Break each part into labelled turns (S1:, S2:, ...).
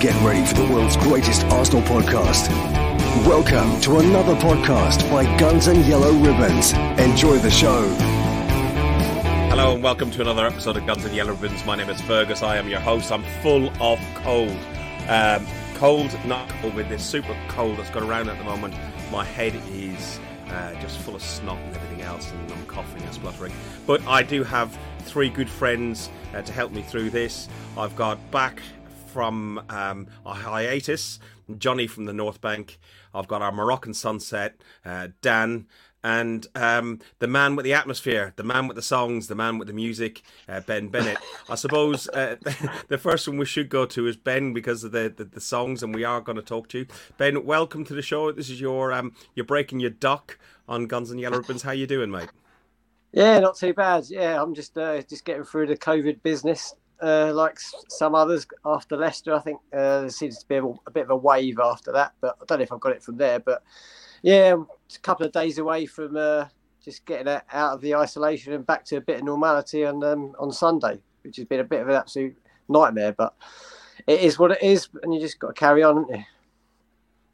S1: Get ready for the world's greatest Arsenal podcast. Welcome to another podcast by Guns and Yellow Ribbons. Enjoy the show.
S2: Hello and welcome to another episode of Guns and Yellow Ribbons. My name is Fergus. I am your host. I'm full of cold. Um, cold, not COVID. This super cold that's got around at the moment. My head is uh, just full of snot and everything else, and I'm coughing and spluttering. But I do have three good friends uh, to help me through this. I've got back from um, a hiatus, Johnny from the North Bank. I've got our Moroccan sunset, uh, Dan, and um, the man with the atmosphere, the man with the songs, the man with the music, uh, Ben Bennett. I suppose uh, the first one we should go to is Ben because of the, the, the, songs, and we are going to talk to you. Ben, welcome to the show. This is your um, you're breaking your duck on Guns and Yellow Ribbons. How you doing, mate?
S3: Yeah, not too bad. Yeah, I'm just uh, just getting through the COVID business. Uh, like some others after Leicester, I think uh, there seems to be a, a, bit of a wave after that, but I don't know if I've got it from there. But yeah, a couple of days away from uh, just getting out of the isolation and back to a bit of normality on um, on Sunday, which has been a bit of an absolute nightmare. But it is what it is, and you just got to carry on?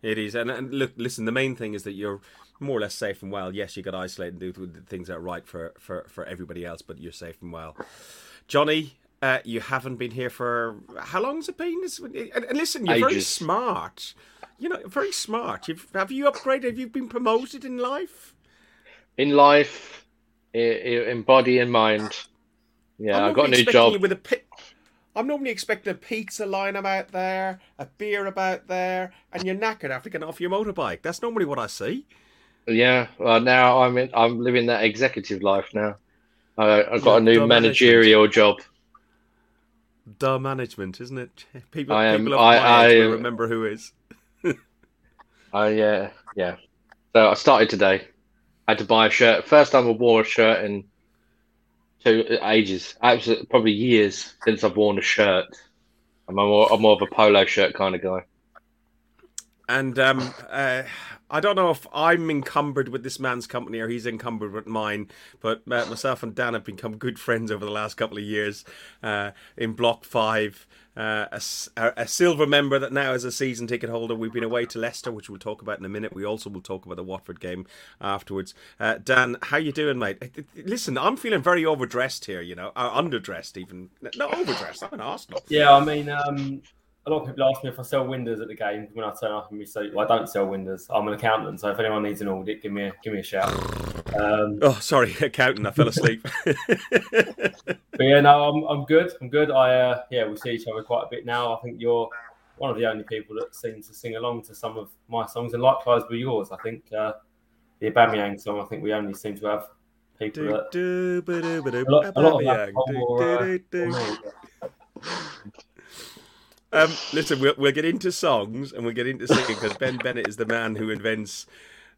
S2: It is, and, and look, listen. The main thing is that you're more or less safe and well. Yes, you got isolated and do things that are right for, for, for everybody else, but you're safe and well. Johnny, uh, you haven't been here for how long has it been? And, and listen, you're Ages. very smart. You know, very smart. You've, have you upgraded? Have you been promoted in life?
S4: In life, in body and mind. Yeah, I got a new job. with a pit.
S2: I'm normally expecting a pizza line about there, a beer about there, and you're knackered after getting off your motorbike. That's normally what I see.
S4: Yeah, well, now I'm in, I'm living that executive life now. I, have got a new managerial management. job.
S2: The management, isn't it? People, I am, people I, I, remember who is.
S4: I uh, yeah. So I started today. I had to buy a shirt. First time I wore a shirt in two ages, absolutely probably years since I've worn a shirt. I'm more, I'm more of a polo shirt kind of guy.
S2: And um, uh, I don't know if I'm encumbered with this man's company or he's encumbered with mine, but uh, myself and Dan have become good friends over the last couple of years uh, in Block 5. Uh, a, a, silver member that now is a season ticket holder. We've been away to Leicester, which we'll talk about in a minute. We also will talk about the Watford game afterwards. Uh, Dan, how you doing, mate? Listen, I'm feeling very overdressed here. You know, uh, underdressed even. Not overdressed. I'm an Arsenal.
S5: Yeah, I mean, um, a lot of people ask me if I sell windows at the game when I turn up and we say, well, I don't sell windows. I'm an accountant, so if anyone needs an audit, give me a give me a shout.
S2: Um, oh, sorry, accountant. I fell asleep.
S5: but yeah, no, I'm I'm good. I'm good. I uh, yeah, we see each other quite a bit now. I think you're one of the only people that seem to sing along to some of my songs, and likewise with yours. I think uh, the Aubameyang song. I think we only seem to have people that a lot, a lot of that.
S2: Um, listen, we'll, we'll get into songs and we'll get into singing because Ben Bennett is the man who invents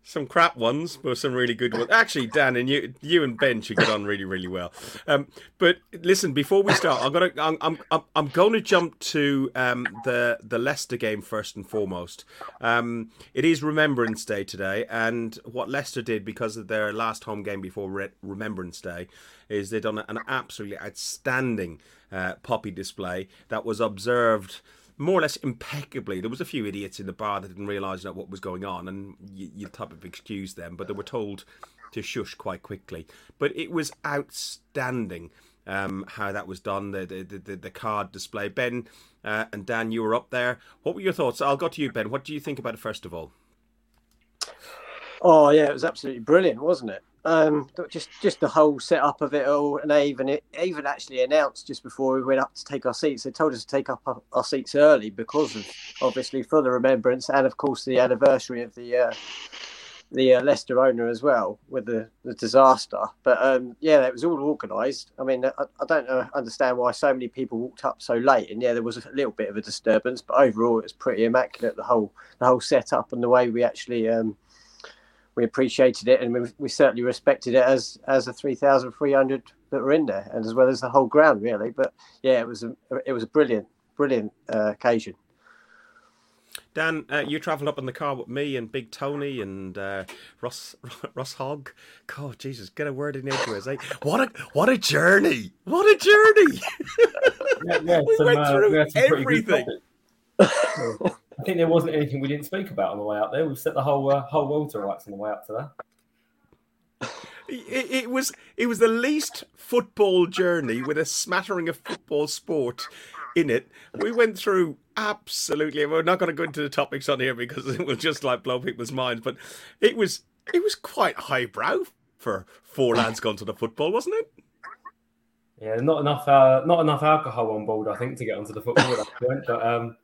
S2: some crap ones, but some really good ones. Actually, Dan and you, you and Ben should get on really, really well. Um, but listen, before we start, I'm gonna, I'm, I'm, I'm going to jump to um, the the Leicester game first and foremost. Um, it is Remembrance Day today, and what Leicester did because of their last home game before Re- Remembrance Day is they've done an absolutely outstanding uh, poppy display that was observed more or less impeccably. There was a few idiots in the bar that didn't realise what was going on, and you, you type of excuse them, but they were told to shush quite quickly. But it was outstanding um, how that was done. The the, the, the card display. Ben uh, and Dan, you were up there. What were your thoughts? I'll go to you, Ben. What do you think about it first of all?
S3: Oh yeah, it was absolutely brilliant, wasn't it? Um, just just the whole setup of it all, and they even it even actually announced just before we went up to take our seats. They told us to take up our, seats early because of obviously for the remembrance and of course the anniversary of the uh, the uh, Leicester owner as well with the, the disaster. But um, yeah, it was all organised. I mean, I, I don't know, understand why so many people walked up so late. And yeah, there was a little bit of a disturbance, but overall it was pretty immaculate. The whole the whole setup and the way we actually. Um, we appreciated it and we, we certainly respected it as as the 3,300 that were in there and as well as the whole ground really. But yeah, it was a it was a brilliant brilliant uh, occasion.
S2: Dan, uh, you travelled up in the car with me and Big Tony and uh, Ross Ross Hogg. God, Jesus, get a word in edgeways, eh? What a what a journey! What a journey!
S5: Yeah, yeah, we some, went uh, through we everything. I think there wasn't anything we didn't speak about on the way out there. We've set the whole uh, whole world to rights on the way up to that.
S2: It, it, was it was the least football journey with a smattering of football sport in it. We went through absolutely. We're not going to go into the topics on here because it will just like blow people's minds. But it was it was quite highbrow for four lads gone to the football, wasn't it?
S5: Yeah, not enough uh, not enough alcohol on board, I think, to get onto the football at that point. But um,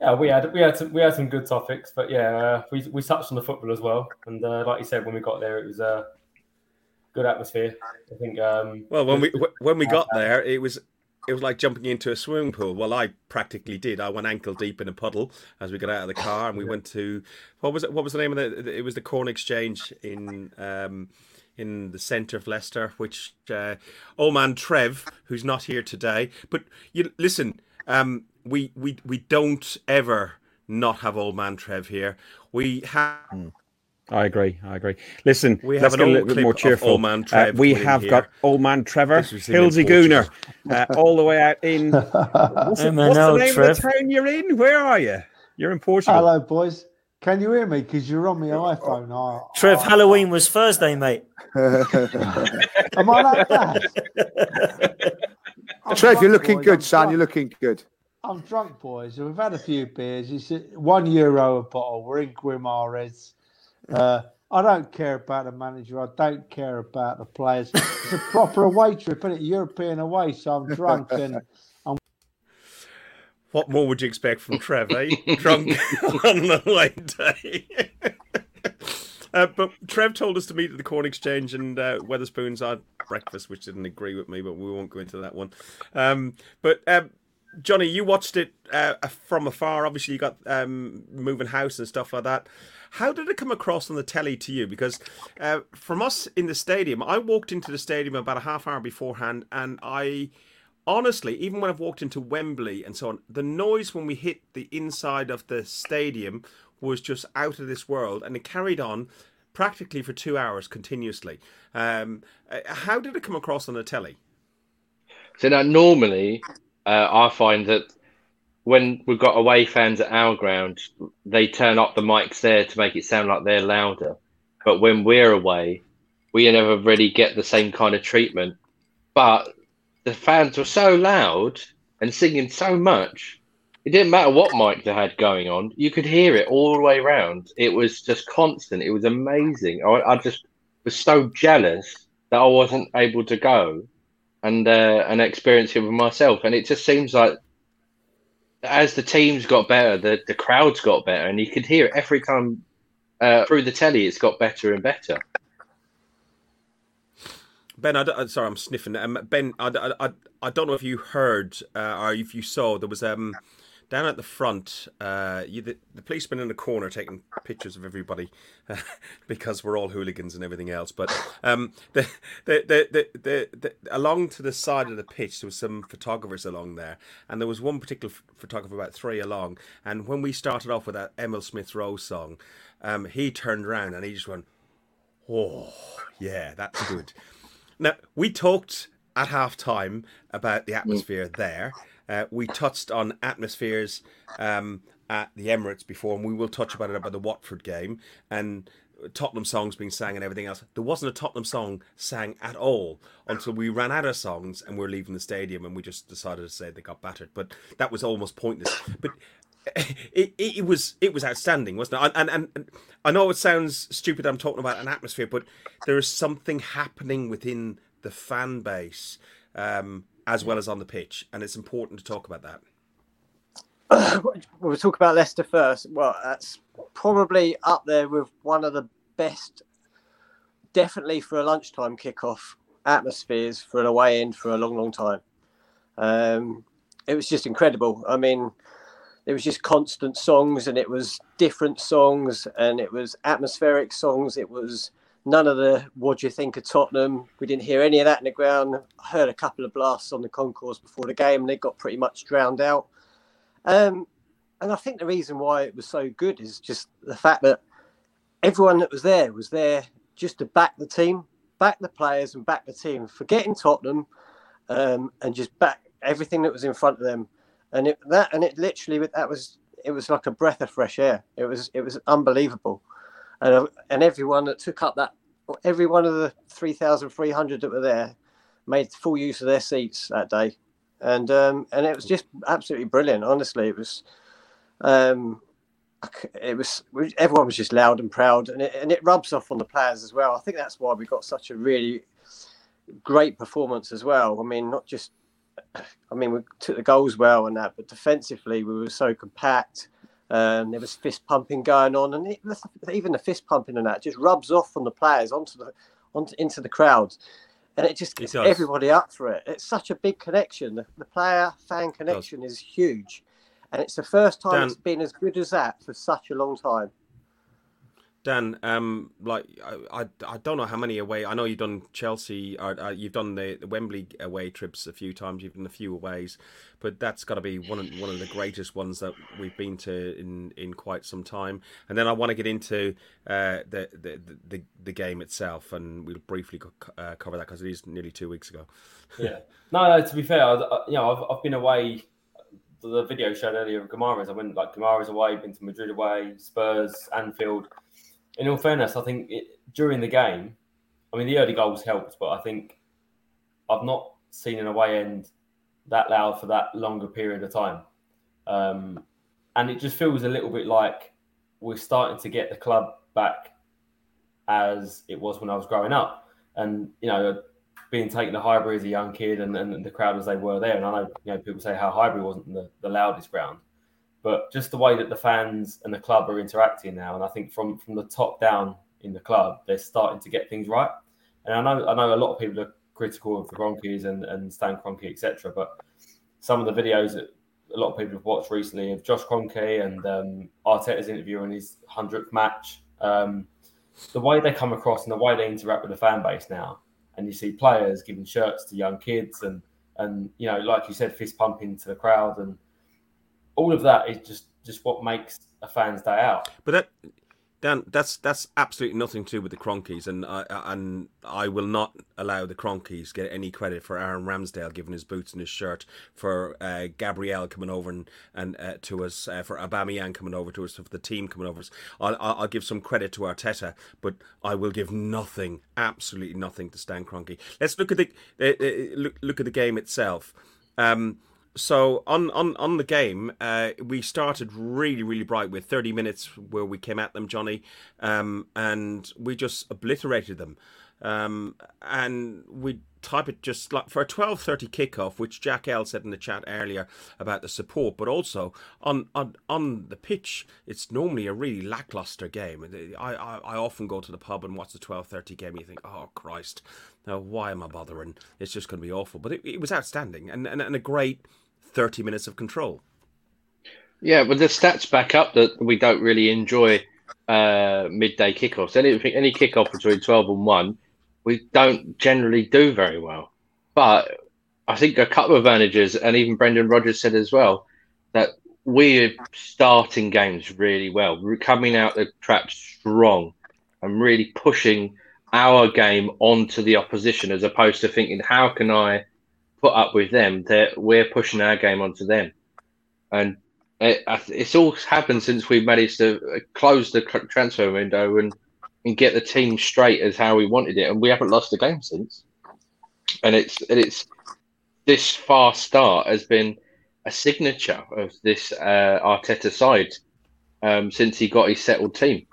S5: yeah, we had we had some, we had some good topics, but yeah, uh, we we touched on the football as well. And uh, like you said, when we got there, it was a good atmosphere. I think. Um,
S2: well, when we when we got there, it was it was like jumping into a swimming pool. Well, I practically did. I went ankle deep in a puddle as we got out of the car, and we went to what was it? What was the name of the? It was the Corn Exchange in. Um, in the centre of Leicester, which uh, old man Trev, who's not here today, but you listen, um, we we we don't ever not have old man Trev here. We have.
S6: Mm. I agree. I agree. Listen,
S2: we
S6: let's
S2: have
S6: get a little bit more cheerful.
S2: Old man Trev
S6: uh, we have
S2: here.
S6: got old man Trevor Hilsey Gooner, uh, all the way out in. What's, it, what's the name Trev. of the town you're in? Where are you? You're in Portugal.
S7: Hello, boys. Can you hear me? Because you're on my iPhone. I,
S8: Trev, I, Halloween was Thursday, mate.
S7: Am I like that?
S9: Trev, you're looking boys. good, son. You're looking good.
S7: I'm drunk, boys. We've had a few beers. It's one euro a bottle. We're in Guimarães. Uh, I don't care about the manager. I don't care about the players. It's a proper away trip, isn't it? European away. So I'm drunk and I'm.
S2: What more would you expect from Trev, eh? drunk on the away day. Uh, but Trev told us to meet at the Corn Exchange and uh, Wetherspoons had breakfast, which didn't agree with me, but we won't go into that one. Um, but um, Johnny, you watched it uh, from afar. Obviously, you got um, moving house and stuff like that. How did it come across on the telly to you? Because uh, from us in the stadium, I walked into the stadium about a half hour beforehand, and I honestly, even when I've walked into Wembley and so on, the noise when we hit the inside of the stadium was just out of this world, and it carried on practically for two hours continuously. Um, uh, how did it come across on the telly?
S4: So now, normally, uh, I find that when we've got away fans at our ground, they turn up the mics there to make it sound like they're louder. But when we're away, we never really get the same kind of treatment. But the fans were so loud and singing so much, it didn't matter what mic they had going on. You could hear it all the way around. It was just constant. It was amazing. I, I just was so jealous that I wasn't able to go and uh, and experience it with myself. And it just seems like as the teams got better, the, the crowds got better, and you could hear it every time uh, through the telly. It's got better and better.
S2: Ben, I don't, sorry, I'm sniffing. Um, ben, I, I, I don't know if you heard uh, or if you saw there was um down at the front, uh, you, the, the policeman in the corner taking pictures of everybody uh, because we're all hooligans and everything else. But um, the, the, the, the, the, along to the side of the pitch, there was some photographers along there, and there was one particular photographer, about three along. And when we started off with that Emile Smith Rowe song, um, he turned around and he just went, "Oh, yeah, that's good." now we talked at half time about the atmosphere there uh, we touched on atmospheres um, at the Emirates before, and we will touch about it about the Watford game and Tottenham songs being sang and everything else. There wasn't a Tottenham song sang at all until we ran out of songs and we are leaving the stadium, and we just decided to say they got battered. But that was almost pointless. But it, it, it, was it was outstanding, wasn't it? And, and, and I know it sounds stupid. I'm talking about an atmosphere, but there is something happening within the fan base um, as well as on the pitch, and it's important to talk about
S3: that. we'll talk about Leicester first. Well, that's probably up there with one of the best, definitely for a lunchtime kickoff atmospheres for an away end for a long, long time. Um, it was just incredible. I mean, it was just constant songs, and it was different songs, and it was atmospheric songs. It was none of the what do you think of Tottenham. We didn't hear any of that in the ground. I heard a couple of blasts on the concourse before the game, and they got pretty much drowned out. Um, and I think the reason why it was so good is just the fact that everyone that was there was there just to back the team, back the players, and back the team, forgetting Tottenham, um, and just back everything that was in front of them. and it that and it literally that was it was like a breath of fresh air. It was it was unbelievable, and uh, and everyone that took up that every one of the three thousand three hundred that were there made full use of their seats that day, and um, and it was just absolutely brilliant. Honestly, it was. Um, it was everyone was just loud and proud, and it, and it rubs off on the players as well. I think that's why we got such a really great performance as well. I mean, not just I mean, we took the goals well and that, but defensively we were so compact. Um, there was fist pumping going on, and it, even the fist pumping and that just rubs off from the players onto the onto into the crowd, and it just gets it everybody up for it. It's such a big connection. The, the player fan connection is huge, and it's the first time Dan, it's been as good as that for such a long time.
S2: Dan, um, like I, I, I, don't know how many away. I know you've done Chelsea, or uh, you've done the, the, Wembley away trips a few times. You've done a few aways, but that's got to be one of one of the greatest ones that we've been to in, in quite some time. And then I want to get into uh, the, the, the the game itself, and we'll briefly uh, cover that because it is nearly two weeks ago.
S5: yeah, no, no. To be fair, I, you know, I've, I've been away the video showed earlier of Guimaraes. I went like Guimaraes away, been to Madrid away, Spurs, Anfield in all fairness, I think it, during the game, I mean, the early goals helped, but I think I've not seen an away end that loud for that longer period of time. Um, and it just feels a little bit like we're starting to get the club back as it was when I was growing up. And, you know, being taken to Highbury as a young kid and, and the crowd as they were there. And I know, you know, people say how Highbury wasn't the, the loudest ground but just the way that the fans and the club are interacting now, and I think from from the top down in the club, they're starting to get things right. And I know I know a lot of people are critical of the Kroenkes and, and Stan Kroenke, etc. But some of the videos that a lot of people have watched recently of Josh Kroenke and um, Arteta's interview on his hundredth match, um, the way they come across and the way they interact with the fan base now, and you see players giving shirts to young kids and and you know, like you said, fist pumping to the crowd and all of that is just just what makes a fan's day out.
S2: But that Dan, that's that's absolutely nothing to do with the Kroenkes, and I and I will not allow the Kroenkes get any credit for Aaron Ramsdale giving his boots and his shirt, for uh, Gabriel coming over and and uh, to us, uh, for Aubameyang coming over to us, for the team coming over us. I'll, I'll give some credit to Arteta, but I will give nothing, absolutely nothing to Stan Kroenke. Let's look at the uh, uh, look look at the game itself. Um, so on on on the game, uh, we started really really bright with 30 minutes where we came at them, Johnny, um, and we just obliterated them. Um, and we type it just like for a 12:30 kickoff, which Jack L said in the chat earlier about the support, but also on on on the pitch, it's normally a really lackluster game. I I, I often go to the pub and watch the 12:30 game. And you think, oh Christ, now why am I bothering? It's just going to be awful. But it, it was outstanding and, and and a great 30 minutes of control.
S4: Yeah, but the stats back up that we don't really enjoy uh, midday kickoffs. Any any kickoff between 12 and 1, we don't generally do very well. But I think a couple of managers, and even Brendan Rodgers said as well, that we're starting games really well. We're coming out the trap strong and really pushing our game onto the opposition as opposed to thinking, how can I put up with them, that we're pushing our game onto them. And it, it's all happened since we managed to uh, close the transfer window and, and get the team straight as how we wanted it. And we haven't lost a game since. And it's, and it's this fast start has been a signature of this uh, Arteta side um, since he got his settled team.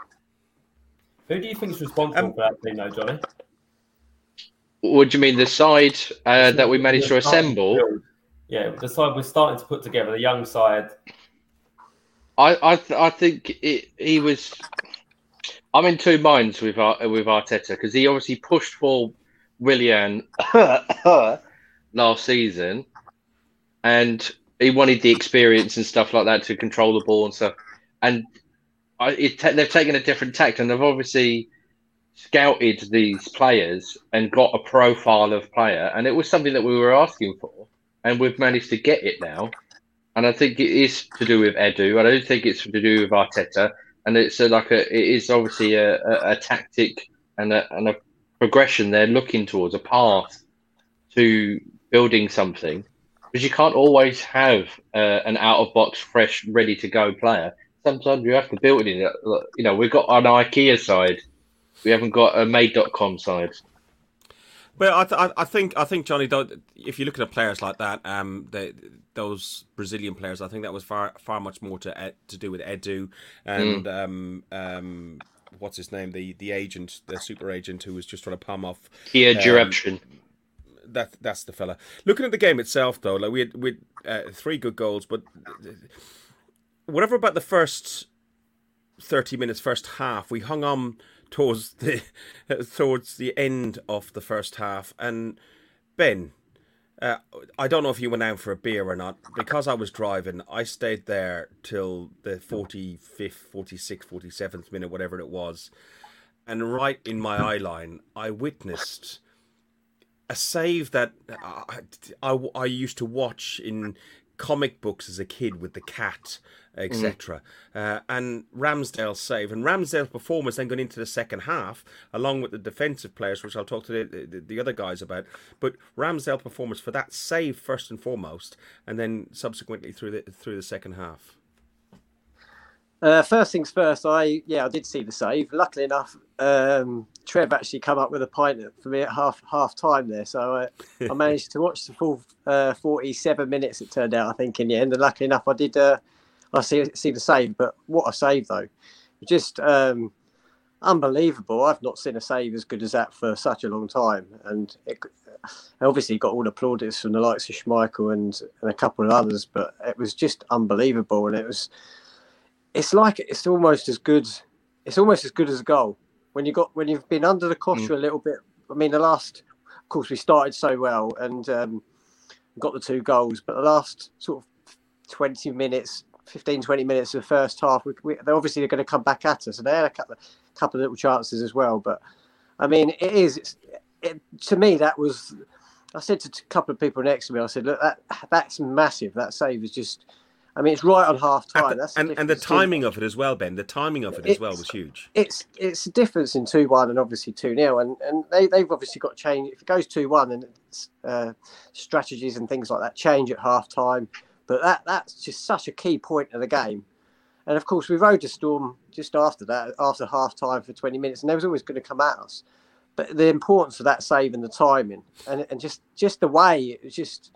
S5: Who do you think is responsible um, for that team, though, Johnny?
S4: What do you mean? The side uh, that we managed to assemble?
S5: Yeah, the side we're starting to put together, the young side.
S4: I I, th- I think it, he was. I'm in two minds with with Arteta because he obviously pushed for Willian last season, and he wanted the experience and stuff like that to control the ball and stuff. And I, it, they've taken a different tact, and they've obviously scouted these players and got a profile of player, and it was something that we were asking for, and we've managed to get it now. And I think it is to do with Edu. I don't think it's to do with Arteta, and it's a, like a it is obviously a, a, a tactic and a, and a progression they're looking towards a path to building something because you can't always have uh, an out of box, fresh, ready to go player. Sometimes you have to build it in. You know, we've got an IKEA side, we haven't got a made.com side.
S2: But I, th- I think I think Johnny, if you look at players like that, um, they, those Brazilian players, I think that was far far much more to to do with Edu and mm. um, um, what's his name, the the agent, the super agent who was just trying to palm off.
S4: Kia um,
S2: That that's the fella. Looking at the game itself, though, like we had, we had, uh, three good goals, but whatever about the first thirty minutes, first half, we hung on towards the towards the end of the first half. And Ben, uh, I don't know if you went out for a beer or not. Because I was driving, I stayed there till the 45th, 46th, 47th minute, whatever it was. And right in my eye line, I witnessed a save that I, I, I used to watch in comic books as a kid with the cat etc. Mm. Uh, and Ramsdale's save and Ramsdale's performance then going into the second half, along with the defensive players, which I'll talk to the, the, the other guys about. But Ramsdale's performance for that save first and foremost, and then subsequently through the through the second half.
S3: Uh, first things first, I yeah I did see the save. Luckily enough, um, Trev actually come up with a pint for me at half half time there, so uh, I managed to watch the full uh, forty seven minutes. It turned out, I think, in the end. And luckily enough, I did uh, I see see the save, but what a save though! Just um, unbelievable. I've not seen a save as good as that for such a long time, and it obviously got all the plaudits from the likes of Schmeichel and, and a couple of others, but it was just unbelievable, and it was. It's like it's almost as good. It's almost as good as a goal when you got when you've been under the cosh mm. a little bit. I mean, the last, of course, we started so well and um, got the two goals, but the last sort of 20 minutes, 15, 20 minutes of the first half, we, we, they're obviously going to come back at us. And they had a couple, couple of little chances as well. But I mean, it is, it's, it, to me, that was, I said to a couple of people next to me, I said, look, that that's massive. That save is just, I mean, it's right on half time.
S2: That's and, and the timing of it as well, Ben. The timing of it as well was huge.
S3: It's it's a difference in two one and obviously two 0 and and they they've obviously got to change. If it goes two one, and uh, strategies and things like that change at half time. But that that's just such a key point of the game. And of course, we rode the storm just after that, after half time for 20 minutes, and they was always going to come at us. But the importance of that save and the timing, and, and just just the way it was just,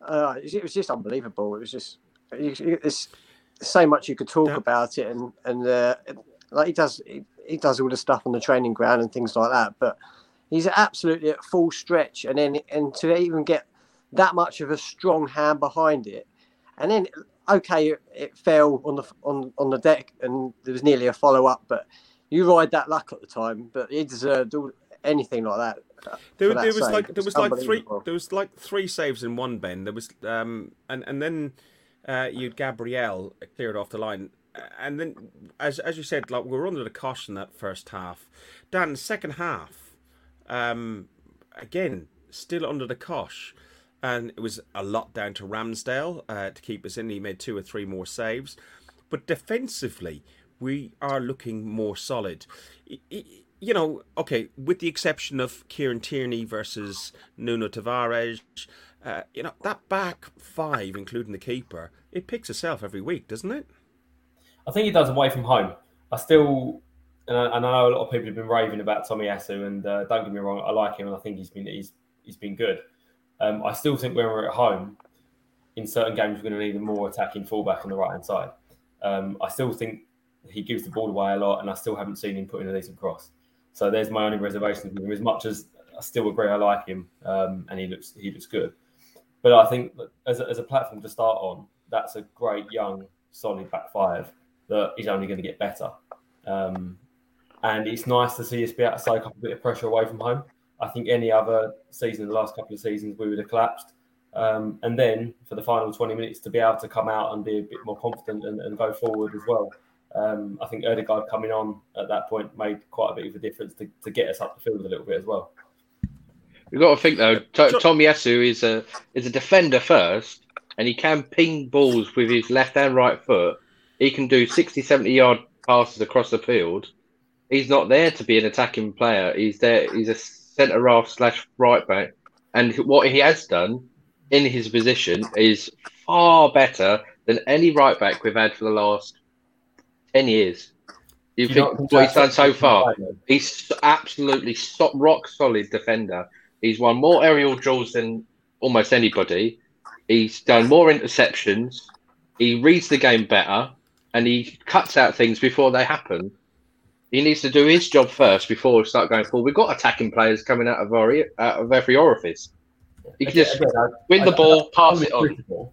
S3: uh, it was just unbelievable. It was just it's so much you could talk yeah. about it, and and uh, like he does he, he does all the stuff on the training ground and things like that. But he's absolutely at full stretch, and then and to even get that much of a strong hand behind it. And then, okay, it, it fell on the on on the deck, and there was nearly a follow up. But you ride that luck at the time, but he deserved all, anything like that.
S2: There, there was save. like there was like three there was like three saves in one Ben. There was um and and then uh, you'd Gabriel cleared off the line. And then, as as you said, like we were under the caution that first half. Dan, second half, um, again, still under the cosh and it was a lot down to Ramsdale uh, to keep us in. He made two or three more saves, but defensively we are looking more solid. You know, okay, with the exception of Kieran Tierney versus Nuno Tavares, uh, you know that back five, including the keeper, it picks itself every week, doesn't it?
S5: I think it does away from home. I still, and I, and I know a lot of people have been raving about Tomiyasu, and uh, don't get me wrong, I like him, and I think he's been he's he's been good. Um, I still think when we're at home, in certain games, we're going to need a more attacking fullback on the right hand side. Um, I still think he gives the ball away a lot, and I still haven't seen him put in a decent cross. So there's my only reservations with him. As much as I still agree, I like him, um, and he looks he looks good. But I think as a, as a platform to start on, that's a great young, solid back five that is only going to get better. Um, and it's nice to see us be able to soak up a bit of pressure away from home. I think any other season, the last couple of seasons, we would have collapsed. Um, and then for the final 20 minutes to be able to come out and be a bit more confident and, and go forward as well. Um, I think Odegaard coming on at that point made quite a bit of a difference to, to get us up the field a little bit as well.
S4: You've got to think though, T- Tomiyasu is a is a defender first, and he can ping balls with his left and right foot. He can do 60, 70 yard passes across the field. He's not there to be an attacking player. He's there. He's a centre half slash right back. And what he has done in his position is far better than any right back we've had for the last ten years. You, think what he's done so far? He's absolutely rock solid defender. He's won more aerial duels than almost anybody. He's done more interceptions. He reads the game better, and he cuts out things before they happen. He needs to do his job first before we start going forward. We've got attacking players coming out of our out of every orifice. He can just again, I, win the I, ball, I, pass it on. Critical.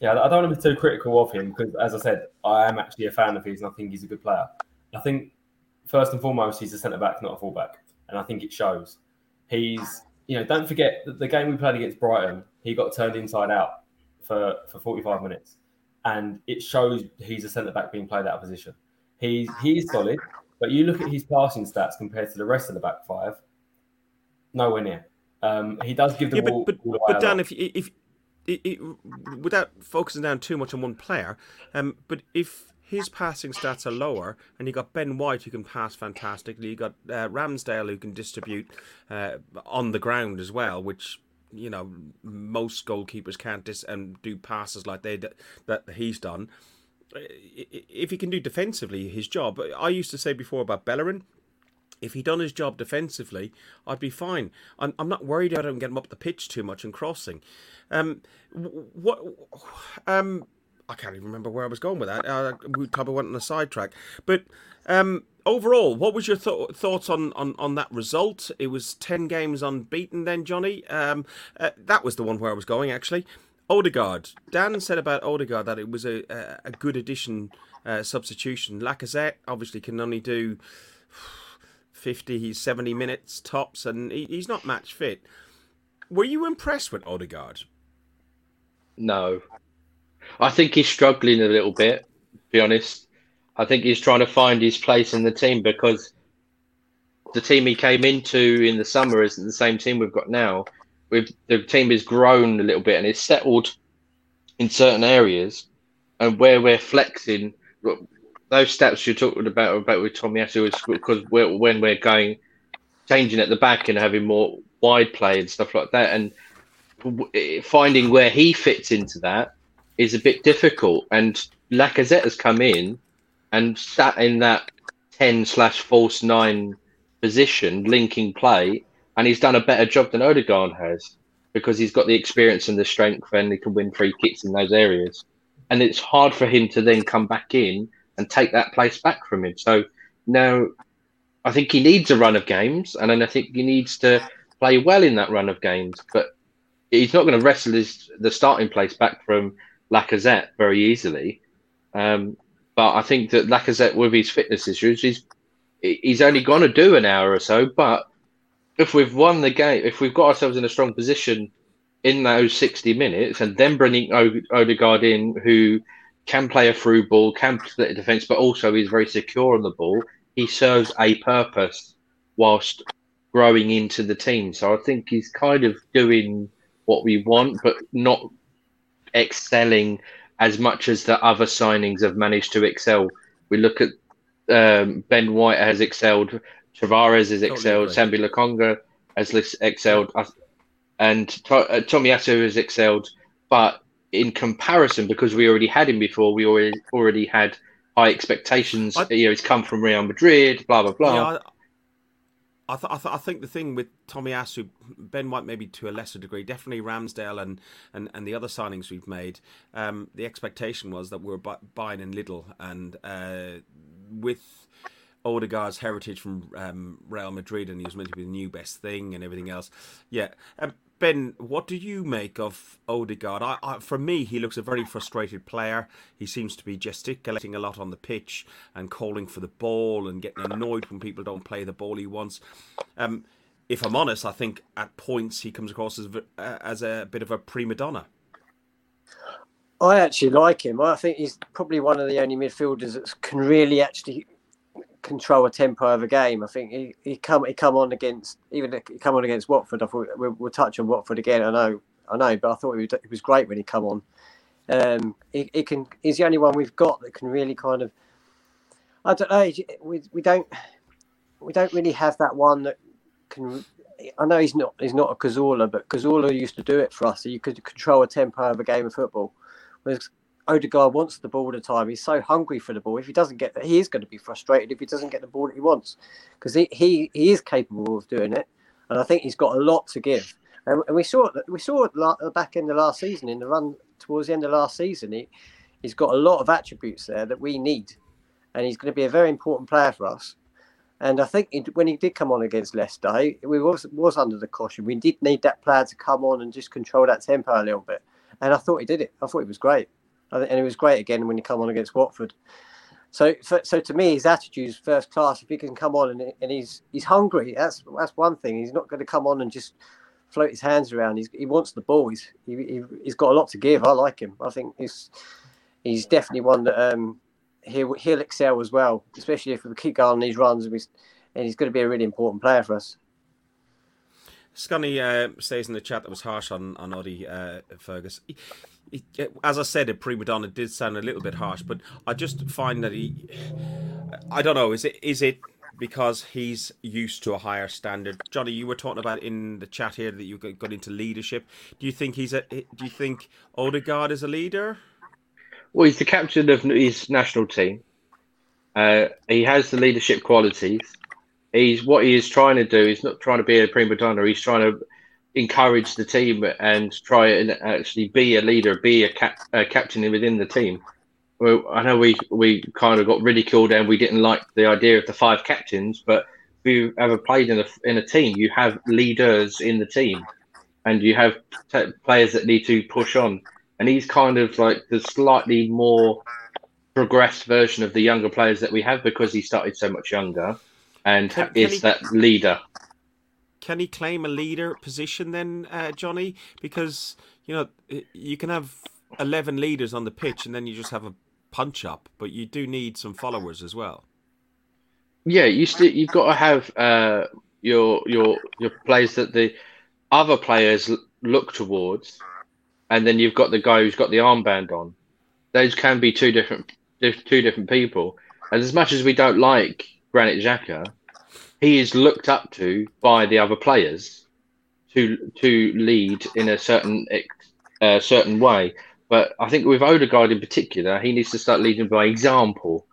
S5: Yeah, I don't want to be too critical of him because, as I said, I am actually a fan of his, and I think he's a good player. I think first and foremost, he's a centre back, not a fullback, and I think it shows. He's, you know, don't forget that the game we played against Brighton, he got turned inside out for for 45 minutes, and it shows he's a centre back being played out of position. He's he's solid, but you look at his passing stats compared to the rest of the back five, nowhere near. Um, he does give the
S2: yeah,
S5: ball.
S2: But, but, but Dan, if if it, it, without focusing down too much on one player, um, but if his passing stats are lower, and you got Ben White who can pass fantastically. You got uh, Ramsdale who can distribute uh, on the ground as well, which you know most goalkeepers can't dis- and do passes like they that he's done. If he can do defensively his job, I used to say before about Bellerin. If he'd done his job defensively, I'd be fine. I'm, I'm not worried about him getting up the pitch too much and crossing. Um, what um, I can't even remember where I was going with that. Uh, we probably went on a sidetrack. But um, overall, what was your th- thoughts on, on, on that result? It was 10 games unbeaten then, Johnny. Um, uh, that was the one where I was going, actually. Odegaard. Dan said about Odegaard that it was a, a, a good addition, uh, substitution. Lacazette obviously can only do 50, he's 70 minutes tops, and he, he's not match fit. Were you impressed with Odegaard?
S4: No, I think he's struggling a little bit. To be honest, I think he's trying to find his place in the team because the team he came into in the summer isn't the same team we've got now. We've, the team has grown a little bit and it's settled in certain areas, and where we're flexing, those steps you're talking about about with Tomiyasu is because we're, when we're going changing at the back and having more wide play and stuff like that, and finding where he fits into that is a bit difficult. And Lacazette has come in and sat in that 10 slash false nine position, linking play, and he's done a better job than Odegaard has because he's got the experience and the strength and he can win free kicks in those areas. And it's hard for him to then come back in and take that place back from him. So now I think he needs a run of games and then I think he needs to play well in that run of games. But he's not going to wrestle his the starting place back from Lacazette very easily. Um, but I think that Lacazette, with his fitness issues, he's he's only going to do an hour or so. But if we've won the game, if we've got ourselves in a strong position in those 60 minutes, and then bringing Odegaard in, who can play a through ball, can split a defence, but also is very secure on the ball, he serves a purpose whilst growing into the team. So I think he's kind of doing what we want, but not excelling as much as the other signings have managed to excel. We look at um, Ben White has excelled, Tavares has excelled, Sambi Lokonga has excelled, and uh, Tomiyasu has excelled. But in comparison, because we already had him before, we already already had high expectations. I, you know, he's come from Real Madrid, blah blah blah. Yeah,
S2: I, th- I, th- I, think the thing with Tomiyasu, Ben White maybe to a lesser degree, definitely Ramsdale and, and, and the other signings we've made, um, the expectation was that we were bu- buying in little. And uh, with Odegaard's heritage from um, Real Madrid and he was meant to be the new best thing and everything else, yeah. Um, Ben, what do you make of Odegaard? I, I, for me, he looks a very frustrated player. He seems to be gesticulating a lot on the pitch and calling for the ball and getting annoyed when people don't play the ball he wants. Um, if I'm honest, I think at points he comes across as, uh, as a bit of a prima donna.
S3: I actually like him. I think he's probably one of the only midfielders that can really actually control a tempo of a game. I think he, he come he come on against even he come on against Watford. I thought we'll, we'll touch on Watford again. I know, I know, but I thought he was, great when he come on. Um, he, he, can he's the only one we've got that can really kind of. I don't know. We, we don't we don't really have that one that can. I know he's not he's not a Cazorla, but Cazorla used to do it for us. So you could control a tempo of a game of football. Whereas Odegaard wants the ball all the time. He's so hungry for the ball. If he doesn't get that, he is going to be frustrated if he doesn't get the ball that he wants because he, he he is capable of doing it, and I think he's got a lot to give. And, and we saw it. We saw it uh, back in the last season in the run towards the end of last season. He he's got a lot of attributes there that we need, and he's going to be a very important player for us. And I think it, when he did come on against Leicester, he, we was was under the caution. We did need that player to come on and just control that tempo a little bit. And I thought he did it. I thought he was great and it was great again when he come on against Watford. So, so, so to me, his attitude is first class. If he can come on and, and he's he's hungry, that's that's one thing. He's not going to come on and just float his hands around. He's, he wants the ball. He's he, he, has got a lot to give. I like him. I think he's he's definitely one that um, he'll he'll excel as well, especially if we keep going on these runs. And, we, and he's going to be a really important player for us.
S2: Scunny uh, says in the chat that was harsh on on Oddie uh, Fergus as I said, a prima donna did sound a little bit harsh, but I just find that he, I don't know, is it is it because he's used to a higher standard? Johnny, you were talking about in the chat here that you got into leadership. Do you think he's a? Do you think Odegaard is a leader?
S4: Well, he's the captain of his national team. Uh, he has the leadership qualities. He's what he is trying to do. He's not trying to be a prima donna. He's trying to encourage the team and try and actually be a leader, be a, cap, a captain within the team. Well, I know we we kind of got ridiculed and we didn't like the idea of the five captains, but if you ever played in a in a team, you have leaders in the team, and you have t- players that need to push on. And he's kind of like the slightly more progressed version of the younger players that we have because he started so much younger, and can, can is he... that leader
S2: can he claim a leader position then, uh, Johnny? Because you know you can have eleven leaders on the pitch, and then you just have a punch up, but you do need some followers as well.
S4: Yeah, you still you've got to have uh, your your your players that the other players look towards, and then you've got the guy who's got the armband on. Those can be two different two different people. And as much as we don't like Granit Xhaka, he is looked up to by the other players to to lead in a certain uh, certain way. But I think with Odegaard in particular, he needs to start leading by example,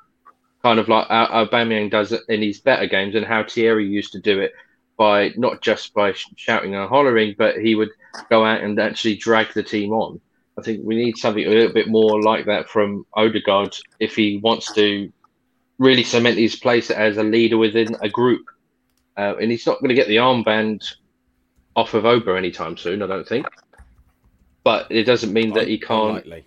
S4: kind of like Aubameyang does in his better games, and how Thierry used to do it by not just by shouting and hollering, but he would go out and actually drag the team on. I think we need something a little bit more like that from Odegaard if he wants to really cement his place as a leader within a group. Uh, and he's not going to get the armband off of Oba anytime soon, I don't think. But it doesn't mean that he can't. Unlikely.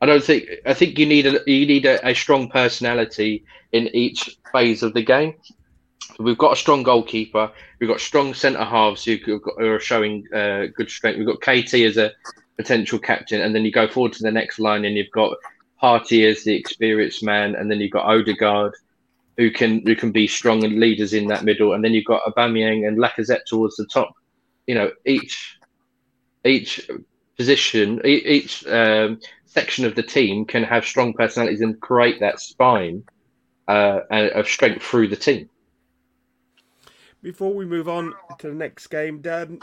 S4: I don't think. I think you need a you need a, a strong personality in each phase of the game. We've got a strong goalkeeper. We've got strong centre halves who, who are showing uh, good strength. We've got KT as a potential captain, and then you go forward to the next line, and you've got Partey as the experienced man, and then you've got Odegaard who can who can be strong and leaders in that middle, and then you've got Aubameyang and Lacazette towards the top. You know, each each position, each um, section of the team can have strong personalities and create that spine uh, of strength through the team.
S2: Before we move on to the next game, Dan,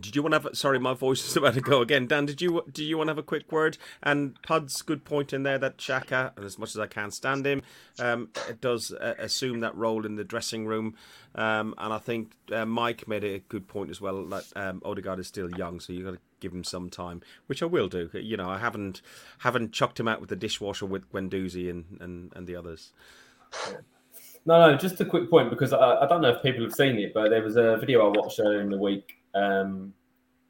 S2: did you want to have? Sorry, my voice is about to go again. Dan, did you do you want to have a quick word? And Pud's good point in there that Xhaka, and as much as I can't stand him, um, does uh, assume that role in the dressing room. Um, and I think uh, Mike made a good point as well that um, Odegaard is still young, so you've got to give him some time, which I will do. You know, I haven't haven't chucked him out with the dishwasher with Guendouzi and, and, and the others.
S5: No, no, just a quick point because I, I, don't know if people have seen it, but there was a video I watched earlier in the week um,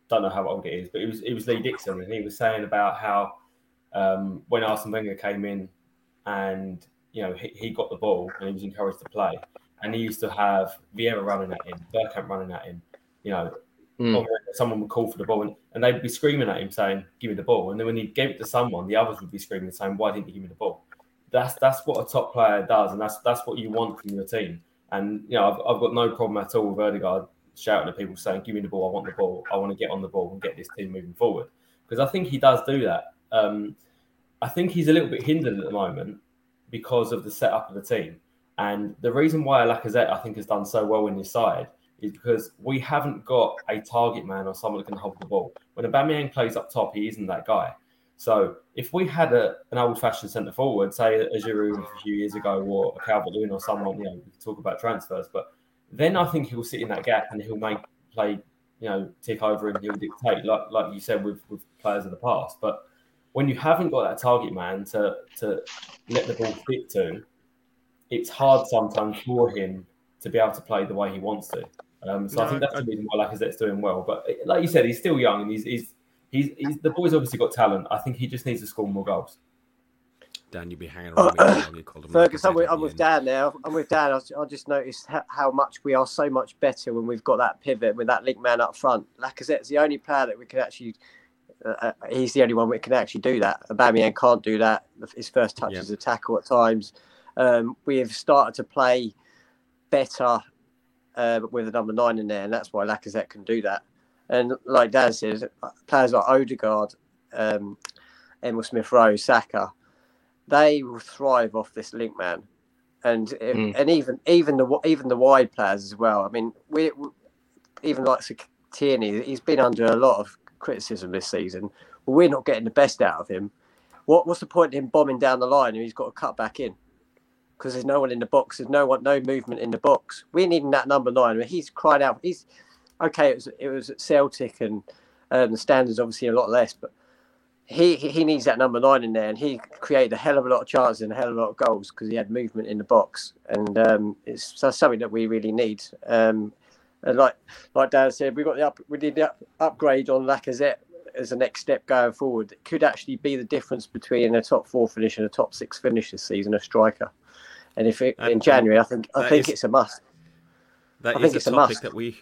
S5: don't know how old it is, but it was it was Lee Dixon, and he was saying about how um, when Arsene Wenger came in, and you know he, he got the ball and he was encouraged to play, and he used to have Vieira running at him, Bergkamp running at him, you know. Mm. Someone would call for the ball and, and they'd be screaming at him saying, Give me the ball. And then when he gave it to someone, the others would be screaming saying, Why didn't you give me the ball? That's that's what a top player does, and that's that's what you want from your team. And you know, I've, I've got no problem at all with Odegaard shouting at people saying, "Give me the ball! I want the ball! I want to get on the ball and get this team moving forward." Because I think he does do that. Um, I think he's a little bit hindered at the moment because of the setup of the team. And the reason why Lacazette, I think, has done so well in his side is because we haven't got a target man or someone that can hold the ball. When Aubameyang plays up top, he isn't that guy. So if we had a, an old-fashioned centre forward, say a Giroud a few years ago, or a Calvert-Lewin or someone, you know, we could talk about transfers, but then I think he'll sit in that gap and he'll make play, you know, tick over and he'll dictate, like like you said with, with players of the past. But when you haven't got that target man to to let the ball fit to, it's hard sometimes for him to be able to play the way he wants to. Um, so no, I think that's I, the reason why Lacazette's doing well. But like you said, he's still young and he's, he's he's, he's the boy's obviously got talent. I think he just needs to score more goals.
S2: Dan, you'd be hanging around. Uh,
S3: me Fergus, I'm with, I'm with Dan now. I'm with Dan. I, I just noticed how, how, much we are so much better when we've got that pivot with that link man up front. Lacazette's the only player that we can actually. Uh, uh he's the only one we can actually do that. Aubameyang can't do that. His first touch is a tackle at times. Um, we have started to play better uh, with a number nine in there, and that's why Lacazette can do that. And like Dan says, players like Odegaard, um, Emil Smith Rowe, Saka, they will thrive off this link man, and mm. and even even the even the wide players as well. I mean, we, we even like Tierney, he's been under a lot of criticism this season. We're not getting the best out of him. What what's the point in him bombing down the line and he's got to cut back in? Because there's no one in the box. There's no one, no movement in the box. We're needing that number nine. He's cried out. He's okay. It was it was at Celtic and um, the standards obviously a lot less, but he he needs that number nine in there, and he created a hell of a lot of chances and a hell of a lot of goals because he had movement in the box, and um, it's something that we really need. Um, and like like Dan said, we got the up, we did the up, upgrade on Lacazette as a next step going forward. It could actually be the difference between a top four finish and a top six finish this season, a striker. And if it, and, in January, I think I think is, it's a must.
S2: That I is a topic a that we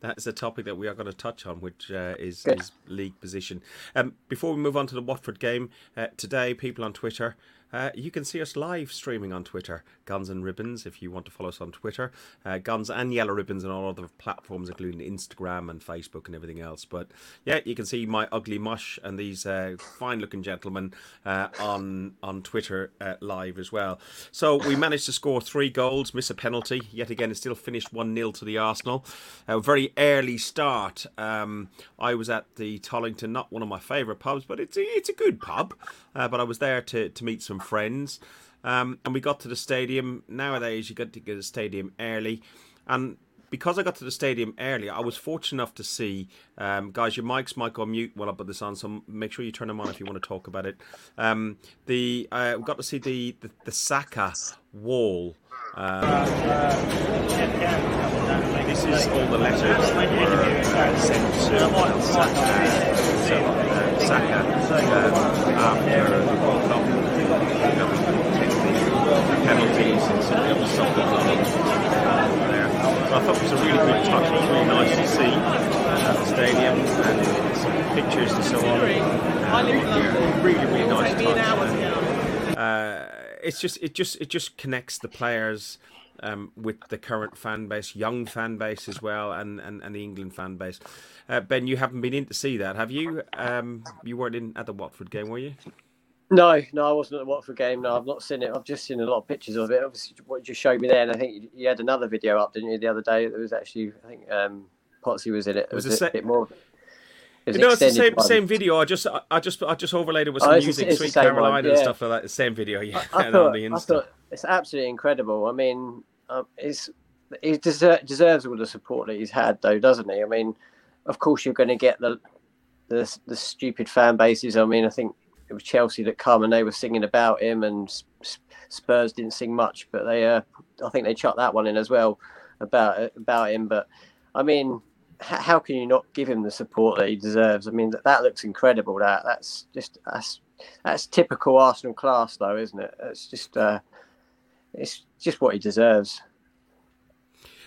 S2: that's a topic that we are going to touch on, which uh, is, is league position. Um, before we move on to the Watford game uh, today, people on Twitter uh, you can see us live streaming on Twitter, Guns and Ribbons, if you want to follow us on Twitter. Uh, Guns and Yellow Ribbons and all other platforms, including Instagram and Facebook and everything else. But yeah, you can see my ugly mush and these uh, fine looking gentlemen uh, on, on Twitter uh, live as well. So we managed to score three goals, miss a penalty. Yet again, it still finished 1 0 to the Arsenal. A very early start. Um, I was at the Tollington, not one of my favourite pubs, but it's a, it's a good pub. Uh, but I was there to, to meet some friends. Um, and we got to the stadium. Nowadays, you got to get to the stadium early. And because I got to the stadium early, I was fortunate enough to see, um, guys, your mics might go mute while I put this on, so make sure you turn them on if you want to talk about it. Um, the uh, we got to see the the, the Saka wall. Um, this is all the letters were sent to Saka, so, uh, Saka um, after the World Cup. You know, the penalties and some of the other stuff that was there. So I thought it was a really good touch. It was really nice to see at the stadium and some pictures and so on. Yeah, really, really nice touch. Uh, it's just, it just, it just connects the players um, with the current fan base, young fan base as well, and, and, and the England fan base. Uh, ben, you haven't been in to see that, have you? Um, you weren't in at the Watford game, were you?
S3: No, no, I wasn't at the Watford game. No, I've not seen it. I've just seen a lot of pictures of it. Obviously, what you just showed me there, and I think you had another video up, didn't you, the other day? That was actually, I think, um, Potsy was in it. It was, was a, a bit more.
S2: It no, it's the same one. same video. I just I just I just overlaid it with oh, some oh, music, Sweet Caroline, yeah. and stuff like that. The same video, yeah. I, I thought, I thought
S3: it's absolutely incredible. I mean, um, it's he deser- deserves all the support that he's had, though, doesn't he? I mean, of course, you're going to get the, the the stupid fan bases. I mean, I think it was Chelsea that come and they were singing about him, and Spurs didn't sing much, but they, uh, I think they chucked that one in as well about about him. But I mean, how can you not give him the support that he deserves? I mean, that, that looks incredible. That that's just that's that's typical Arsenal class, though, isn't it? It's just uh, it's just what he deserves.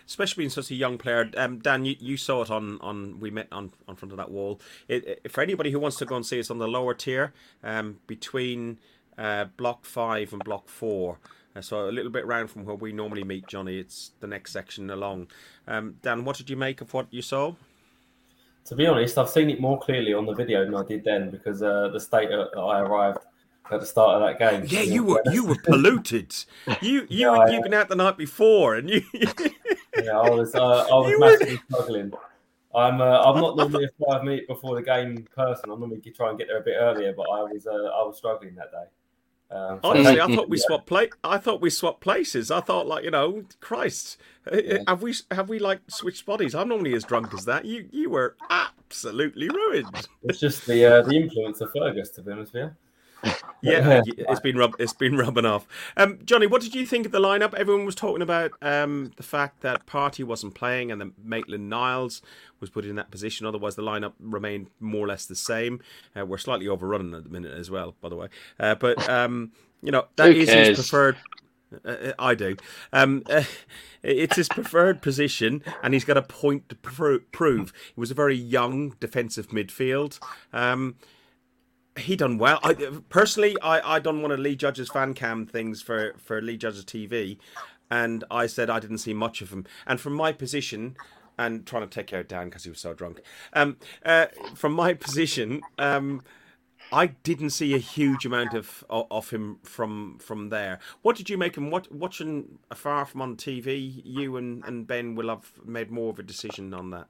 S2: Especially being such a young player, um, Dan. You, you saw it on, on we met on, on front of that wall. It, it, for anybody who wants to go and see us on the lower tier, um, between uh, block five and block four, uh, so a little bit round from where we normally meet, Johnny. It's the next section along. Um, Dan, what did you make of what you saw?
S5: To be honest, I've seen it more clearly on the video than I did then because uh, the state that I arrived at the start of that game.
S2: Yeah, you were you were polluted. You you yeah, you've been out the night before, and you.
S5: yeah, I was, uh, I was massively struggling. I'm, uh, I'm not normally a five minute before the game person. I normally try and get there a bit earlier, but I was, uh, I was struggling that day.
S2: Um, Honestly, I thought we swapped play. I thought we swapped places. I thought, like you know, Christ, yeah. have we have we like switched bodies? I'm normally as drunk as that. You you were absolutely ruined.
S5: It's just the uh, the influence of Fergus, to be honest with you
S2: yeah, it's been rub- it's been rubbing off. Um, Johnny, what did you think of the lineup? Everyone was talking about um, the fact that Partey wasn't playing and that Maitland Niles was put in that position. Otherwise, the lineup remained more or less the same. Uh, we're slightly overrunning at the minute as well, by the way. Uh, but um, you know that is his preferred. Uh, uh I do. Um, uh, it's his preferred position, and he's got a point to prove. It was a very young defensive midfield. Um, he done well. I personally, I I done one of Lee Judge's fan cam things for for Lee Judge's TV, and I said I didn't see much of him. And from my position, and trying to take of Dan because he was so drunk. Um, uh, from my position, um, I didn't see a huge amount of of him from from there. What did you make him? What watching afar from on TV? You and and Ben will have made more of a decision on that.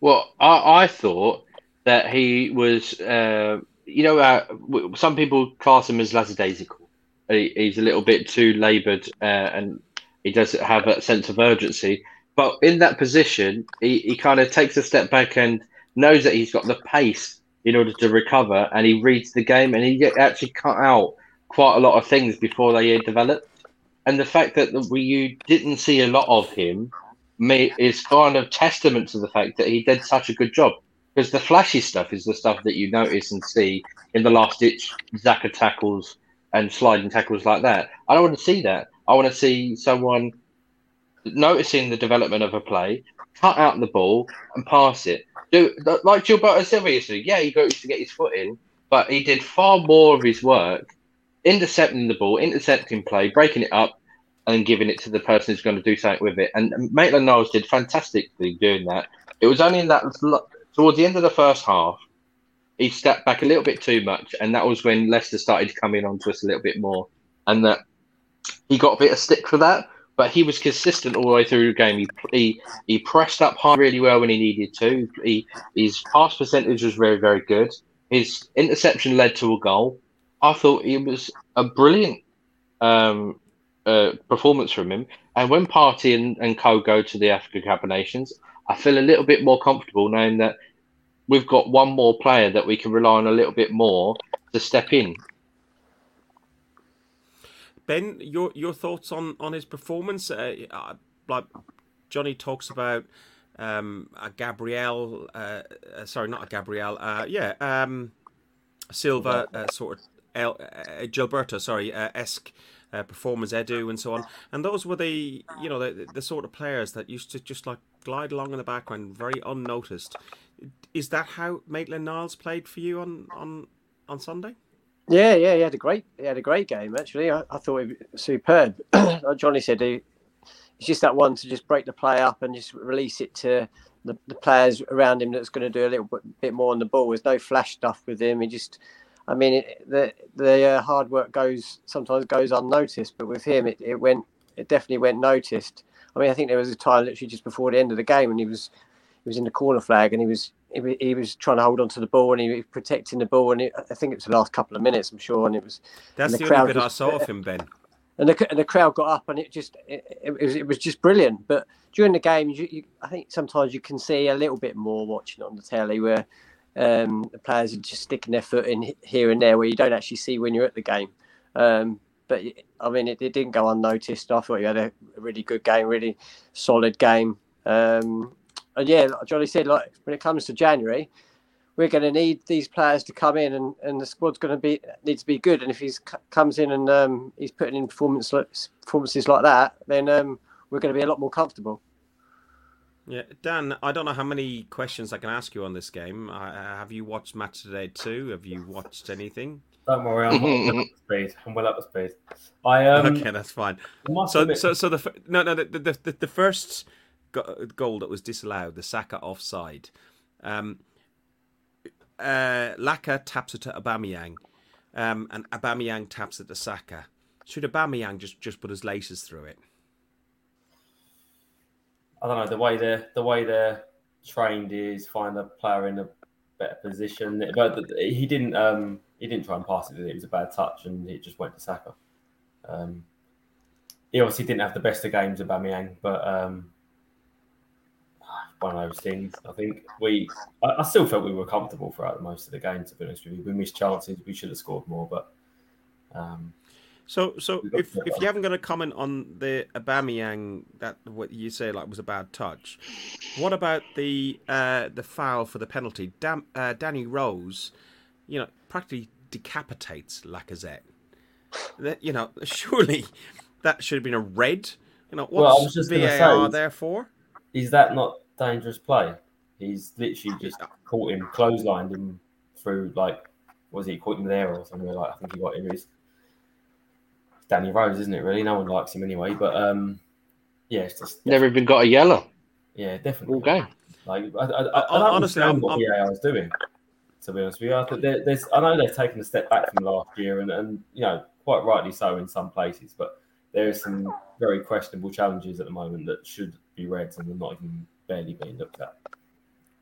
S4: Well, I, I thought that he was. Uh you know, uh, some people class him as lackadaisical. He, he's a little bit too laboured, uh, and he doesn't have a sense of urgency. But in that position, he, he kind of takes a step back and knows that he's got the pace in order to recover, and he reads the game, and he actually cut out quite a lot of things before they developed. And the fact that we you didn't see a lot of him is kind of testament to the fact that he did such a good job because the flashy stuff is the stuff that you notice and see in the last ditch Xhaka tackles and sliding tackles like that. I don't want to see that. I want to see someone noticing the development of a play, cut out the ball and pass it. Do like Gilberto Silva used to. Yeah, he got to get his foot in, but he did far more of his work intercepting the ball, intercepting play, breaking it up, and giving it to the person who's going to do something with it. And Maitland Niles did fantastically doing that. It was only in that towards the end of the first half, he stepped back a little bit too much, and that was when Leicester started coming on to us a little bit more, and that he got a bit of stick for that. But he was consistent all the way through the game. He he, he pressed up high really well when he needed to. He his pass percentage was very very good. His interception led to a goal. I thought it was a brilliant um, uh, performance from him. And when Partey and, and Co go to the Africa Cup of Nations, I feel a little bit more comfortable knowing that we've got one more player that we can rely on a little bit more to step in.
S2: Ben, your your thoughts on on his performance? Uh, uh like Johnny talks about um, a Gabriel, uh, uh, sorry, not a Gabriel, uh, yeah, um, Silva, uh, sort of El, Gilberto, sorry, esque uh, performers, Edu, and so on. And those were the you know the, the sort of players that used to just like glide along in the background, very unnoticed. Is that how Maitland Niles played for you on on on Sunday?
S3: Yeah, yeah, he had a great he had a great game actually. I, I thought he was superb. like Johnny said, he, it's just that one to just break the play up and just release it to the, the players around him that's going to do a little bit, bit more on the ball. There's no flash stuff with him. He just I mean, it, the the uh, hard work goes sometimes goes unnoticed, but with him, it, it went it definitely went noticed. I mean, I think there was a time literally just before the end of the game, and he was he was in the corner flag, and he was he, he was trying to hold on to the ball, and he was protecting the ball, and it, I think it was the last couple of minutes, I'm sure, and it was.
S2: That's
S3: the,
S2: the only bit I saw of him, Ben.
S3: And the, and the crowd got up, and it just it, it, was it was just brilliant. But during the game, you, you, I think sometimes you can see a little bit more watching on the telly where um, the players are just sticking their foot in here and there where you don't actually see when you're at the game. Um, but I mean, it, it, didn't go unnoticed. I thought you had a, really good game, really solid game. Um, and yeah, like Johnny said, like when it comes to January, we're going to need these players to come in, and, and the squad's going to be need to be good. And if he comes in and um, he's putting in performance performances like that, then um, we're going to be a lot more comfortable.
S2: Yeah, Dan, I don't know how many questions I can ask you on this game. Uh, have you watched match today too? Have you watched anything?
S5: Don't worry, I'm well up to speed. I'm well up to speed. I um,
S2: okay, that's fine. So, so, so the no, no, the the, the, the first goal that was disallowed, the Saka offside. Um, uh, Laka taps it to Aubameyang, um, and Aubameyang taps it to Saka. Should Aubameyang just just put his laces through it?
S5: I don't know the way they're the way they're trained is find a player in a better position. But he didn't um, he didn't try and pass it. It was a bad touch, and it just went to Saka. Um, he obviously didn't have the best of games of Bamiyang, but um, one of those things. I think we, I, I, still felt we were comfortable throughout most of the game. To be honest with you, we missed chances. We should have scored more, but. Um,
S2: so, so if, if you haven't got a comment on the Aubameyang that what you say like was a bad touch, what about the uh, the foul for the penalty? Dam, uh, Danny Rose, you know, practically decapitates Lacazette. That you know, surely that should have been a red. You know, what's well, VAR say, there for?
S5: Is that not dangerous play? He's literally just caught him, clotheslined him through like, was he caught him there or something like? I think he got him his Danny Rose, isn't it? Really, no one likes him anyway. But um, yeah, it's just
S4: never even got a yellow.
S5: Yeah, definitely.
S4: All game.
S5: Like I, I, I, I don't honestly, understand I'm, what VAR is doing. To be honest with you, I, there's, I know they've taken a step back from last year, and, and you know quite rightly so in some places, but there are some very questionable challenges at the moment that should be read and are not even barely being looked at.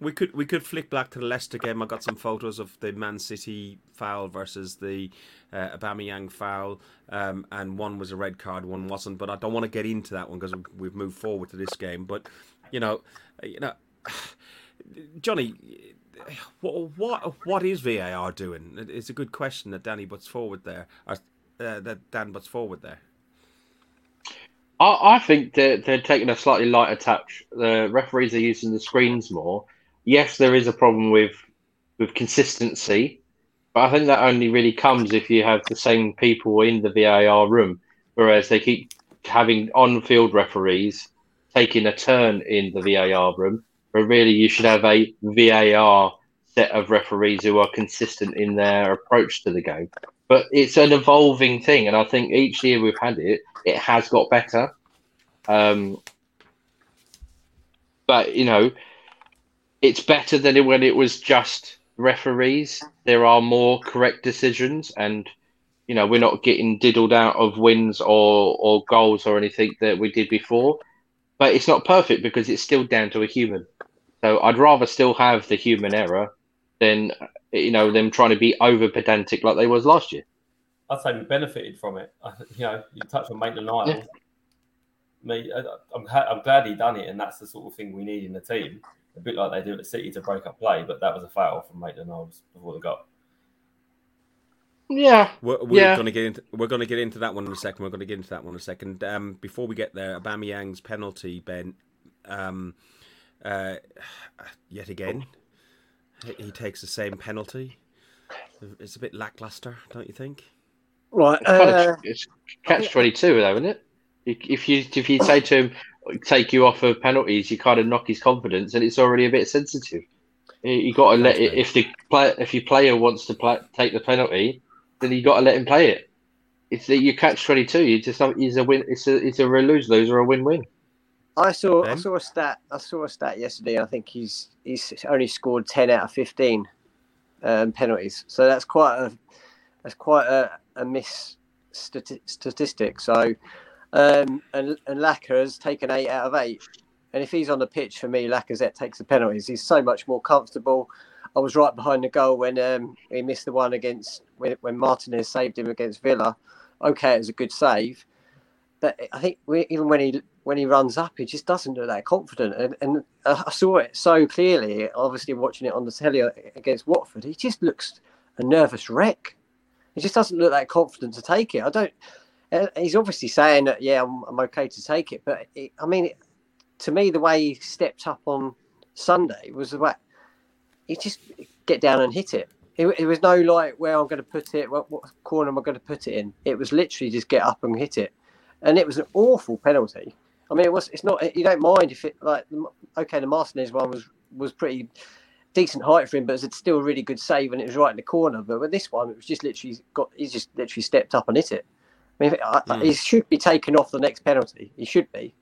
S2: We could we could flick back to the Leicester game. I got some photos of the Man City foul versus the uh, Aubameyang foul, um, and one was a red card, one wasn't. But I don't want to get into that one because we've moved forward to this game. But you know, you know, Johnny, what what what is VAR doing? It's a good question that Danny puts forward there, or, uh, that Dan puts forward there.
S4: I, think they're, they're taking a slightly lighter touch. The referees are using the screens more yes, there is a problem with with consistency, but I think that only really comes if you have the same people in the VAR room, whereas they keep having on-field referees taking a turn in the VAR room. But really, you should have a VAR set of referees who are consistent in their approach to the game. But it's an evolving thing, and I think each year we've had it, it has got better. Um, but you know, it's better than when it was just referees. There are more correct decisions, and you know we're not getting diddled out of wins or or goals or anything that we did before. But it's not perfect because it's still down to a human. So I'd rather still have the human error than you know them trying to be over pedantic like they was last year.
S5: I'd say we benefited from it. You know, you touch on Maitland Niles. Yeah. Me, I'm, I'm glad he done it, and that's the sort of thing we need in the team a bit like they do at City to break up play, but that was a foul from Maitland Niles before the goal.
S4: Yeah,
S2: we're, we're yeah. going to get into we're going to get into that one in a second. We're going to get into that one in a second. Um, before we get there, Aubameyang's penalty, Ben, um, uh, yet again, he takes the same penalty. It's a bit lackluster, don't you think?
S3: Right,
S4: it's, uh, it's catch twenty two, though, isn't it? If you if you say to him, take you off of penalties, you kind of knock his confidence, and it's already a bit sensitive. You got to let it, if the play if your player wants to play, take the penalty, then you got to let him play it. It's that you catch twenty two. You just it's a win. It's a it's a lose lose or a win win.
S3: I saw ben? I saw a stat I saw a stat yesterday. I think he's he's only scored ten out of fifteen um, penalties. So that's quite a that's quite a, a miss stati- statistic. So um, and and Laka has taken eight out of eight. And if he's on the pitch for me, Lacazette takes the penalties. He's so much more comfortable. I was right behind the goal when um, he missed the one against when, when Martinez saved him against Villa. Okay, it was a good save, but I think we, even when he when he runs up, he just doesn't look that confident. And, and I saw it so clearly. Obviously, watching it on the telly against Watford, he just looks a nervous wreck. He just doesn't look that confident to take it. I don't. Uh, he's obviously saying that yeah, I'm, I'm okay to take it, but it, I mean, to me, the way he stepped up on Sunday was the way he just get down and hit it. It, it was no like where I'm going to put it, what, what corner am I going to put it in? It was literally just get up and hit it, and it was an awful penalty. I mean, it was. It's not. You don't mind if it like okay, the Martinez one was was pretty decent height for him, but it's still a really good save, and it was right in the corner. But with this one, it was just literally got. He just literally stepped up and hit it. I mean, mm. he should be taken off the next penalty. He should be.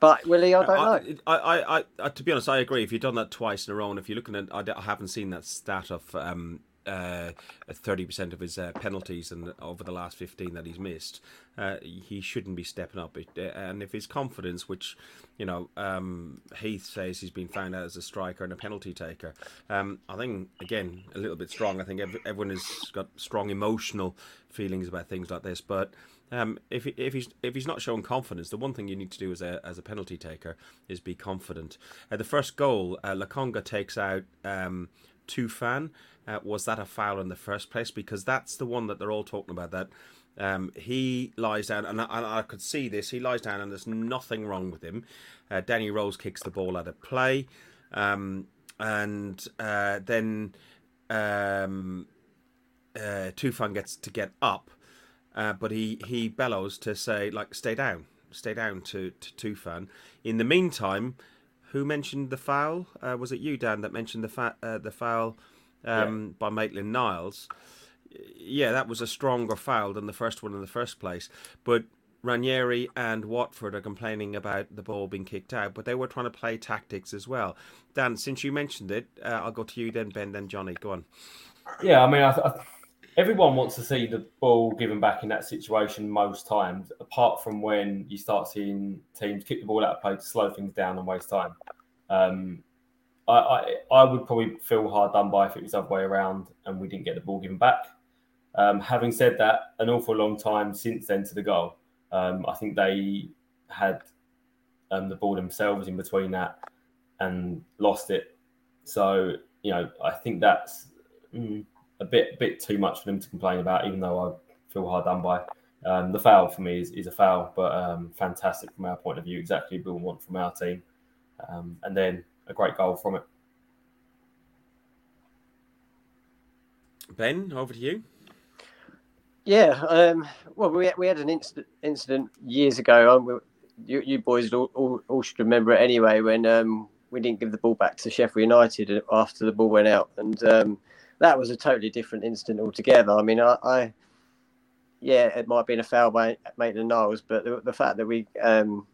S3: But will he? I don't know.
S2: I, I, I, I, to be honest, I agree. If you've done that twice in a row, and if you're looking at, I, I haven't seen that stat of um, uh, 30% of his uh, penalties and over the last 15 that he's missed, uh, he shouldn't be stepping up. Uh, and if his confidence, which, you know, um, Heath says he's been found out as a striker and a penalty taker, um, I think, again, a little bit strong. I think everyone has got strong emotional feelings about things like this. But um, if he, if he's if he's not showing confidence, the one thing you need to do as a as a penalty taker is be confident. Uh, the first goal, uh, Lokonga takes out um, Tufan. Uh, was that a foul in the first place? Because that's the one that they're all talking about. That um, he lies down, and I, and I, could see this. He lies down, and there's nothing wrong with him. Uh, Danny Rose kicks the ball out of play, um, and uh, then um, uh, Tufan gets to get up uh, but he, he bellows to say, like, stay down, stay down to, to Tufan. In the meantime, who mentioned the foul? Uh, was it you, Dan, that mentioned the, fa- uh, the foul um, yeah. by Maitland Niles? Yeah, that was a stronger foul than the first one in the first place. But Ranieri and Watford are complaining about the ball being kicked out, but they were trying to play tactics as well. Dan, since you mentioned it, uh, I'll go to you then, Ben, then Johnny. Go on.
S5: Yeah, I mean, I, I, everyone wants to see the ball given back in that situation most times, apart from when you start seeing teams kick the ball out of play to slow things down and waste time. Um, I, I, I, would probably feel hard done by if it was the other way around and we didn't get the ball given back. Um, having said that, an awful long time since then to the goal. Um, I think they had um, the ball themselves in between that and lost it. So, you know, I think that's. Mm, a bit bit too much for them to complain about, even though I feel hard done by. Um, the foul for me is, is a foul, but um, fantastic from our point of view, exactly what we want from our team. Um, and then a great goal from it.
S2: Ben, over to you.
S3: Yeah, um, well, we, we had an incident, incident years ago. Um, you, you, boys all, all, all, should remember it anyway when um, we didn't give the ball back to Sheffield United after the ball went out. And um, that was a totally different incident altogether. I mean, I, I yeah, it might have been a foul by Maitland Niles, but the, the fact that we um,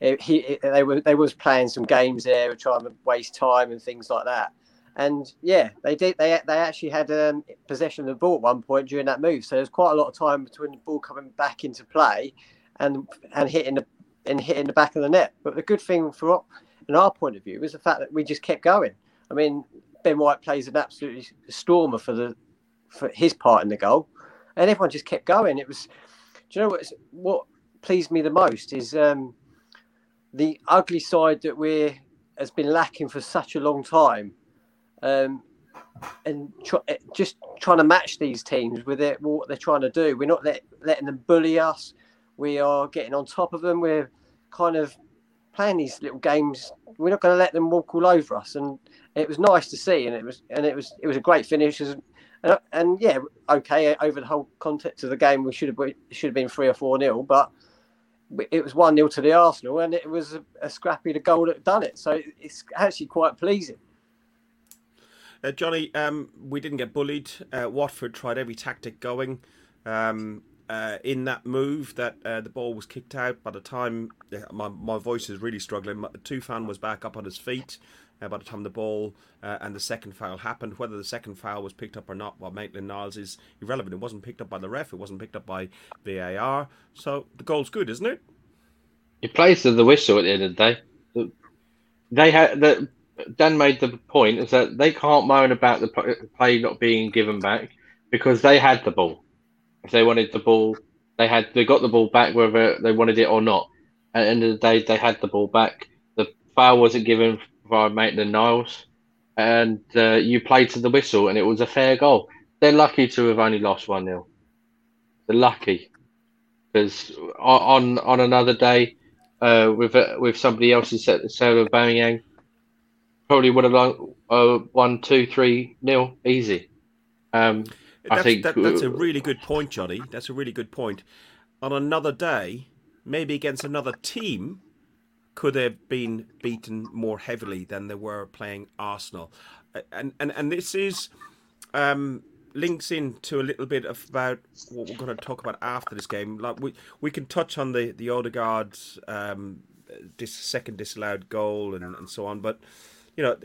S3: he they were they was playing some games there, trying to waste time and things like that. And yeah, they did. They they actually had um, possession of the ball at one point during that move. So there's quite a lot of time between the ball coming back into play and and hitting the and hitting the back of the net. But the good thing for in our point of view was the fact that we just kept going. I mean, Ben White plays an absolutely stormer for the for his part in the goal, and everyone just kept going. It was, do you know what? What pleased me the most is um, the ugly side that we has been lacking for such a long time, um, and tr- eh, just trying to match these teams with it, what they're trying to do. We're not let, letting them bully us. We are getting on top of them. We're kind of playing these little games. We're not going to let them walk all over us, and it was nice to see, and it was and it was it was a great finish. And, and yeah, okay, over the whole context of the game, we should have should have been three or four nil, but it was one 0 to the Arsenal, and it was a, a scrappy the goal that done it. So it's actually quite pleasing.
S2: Uh, Johnny, um, we didn't get bullied. Uh, Watford tried every tactic going. Um, uh, in that move that uh, the ball was kicked out. By the time my, my voice is really struggling, Tufan was back up on his feet uh, by the time the ball uh, and the second foul happened. Whether the second foul was picked up or not by Maitland Niles is irrelevant. It wasn't picked up by the ref. It wasn't picked up by VAR. So the goal's good, isn't it?
S4: It plays to the whistle at the end of the day. They had the Dan made the point is that they can't moan about the play not being given back because they had the ball. If they wanted the ball, they had they got the ball back whether they wanted it or not. At the end of the day, they had the ball back. The foul wasn't given by Maitland Niles, and uh, you played to the whistle, and it was a fair goal. They're lucky to have only lost one 0 They're lucky because on on another day uh, with uh, with somebody the sail of Aubameyang, probably would have uh, won two three nil easy. Um,
S2: that's,
S4: I think
S2: that, that's a really good point, Johnny. That's a really good point. On another day, maybe against another team, could have been beaten more heavily than they were playing Arsenal. And and and this is um, links into a little bit of about what we're going to talk about after this game. Like we we can touch on the the Odegaard um, this second disallowed goal and, and so on, but you know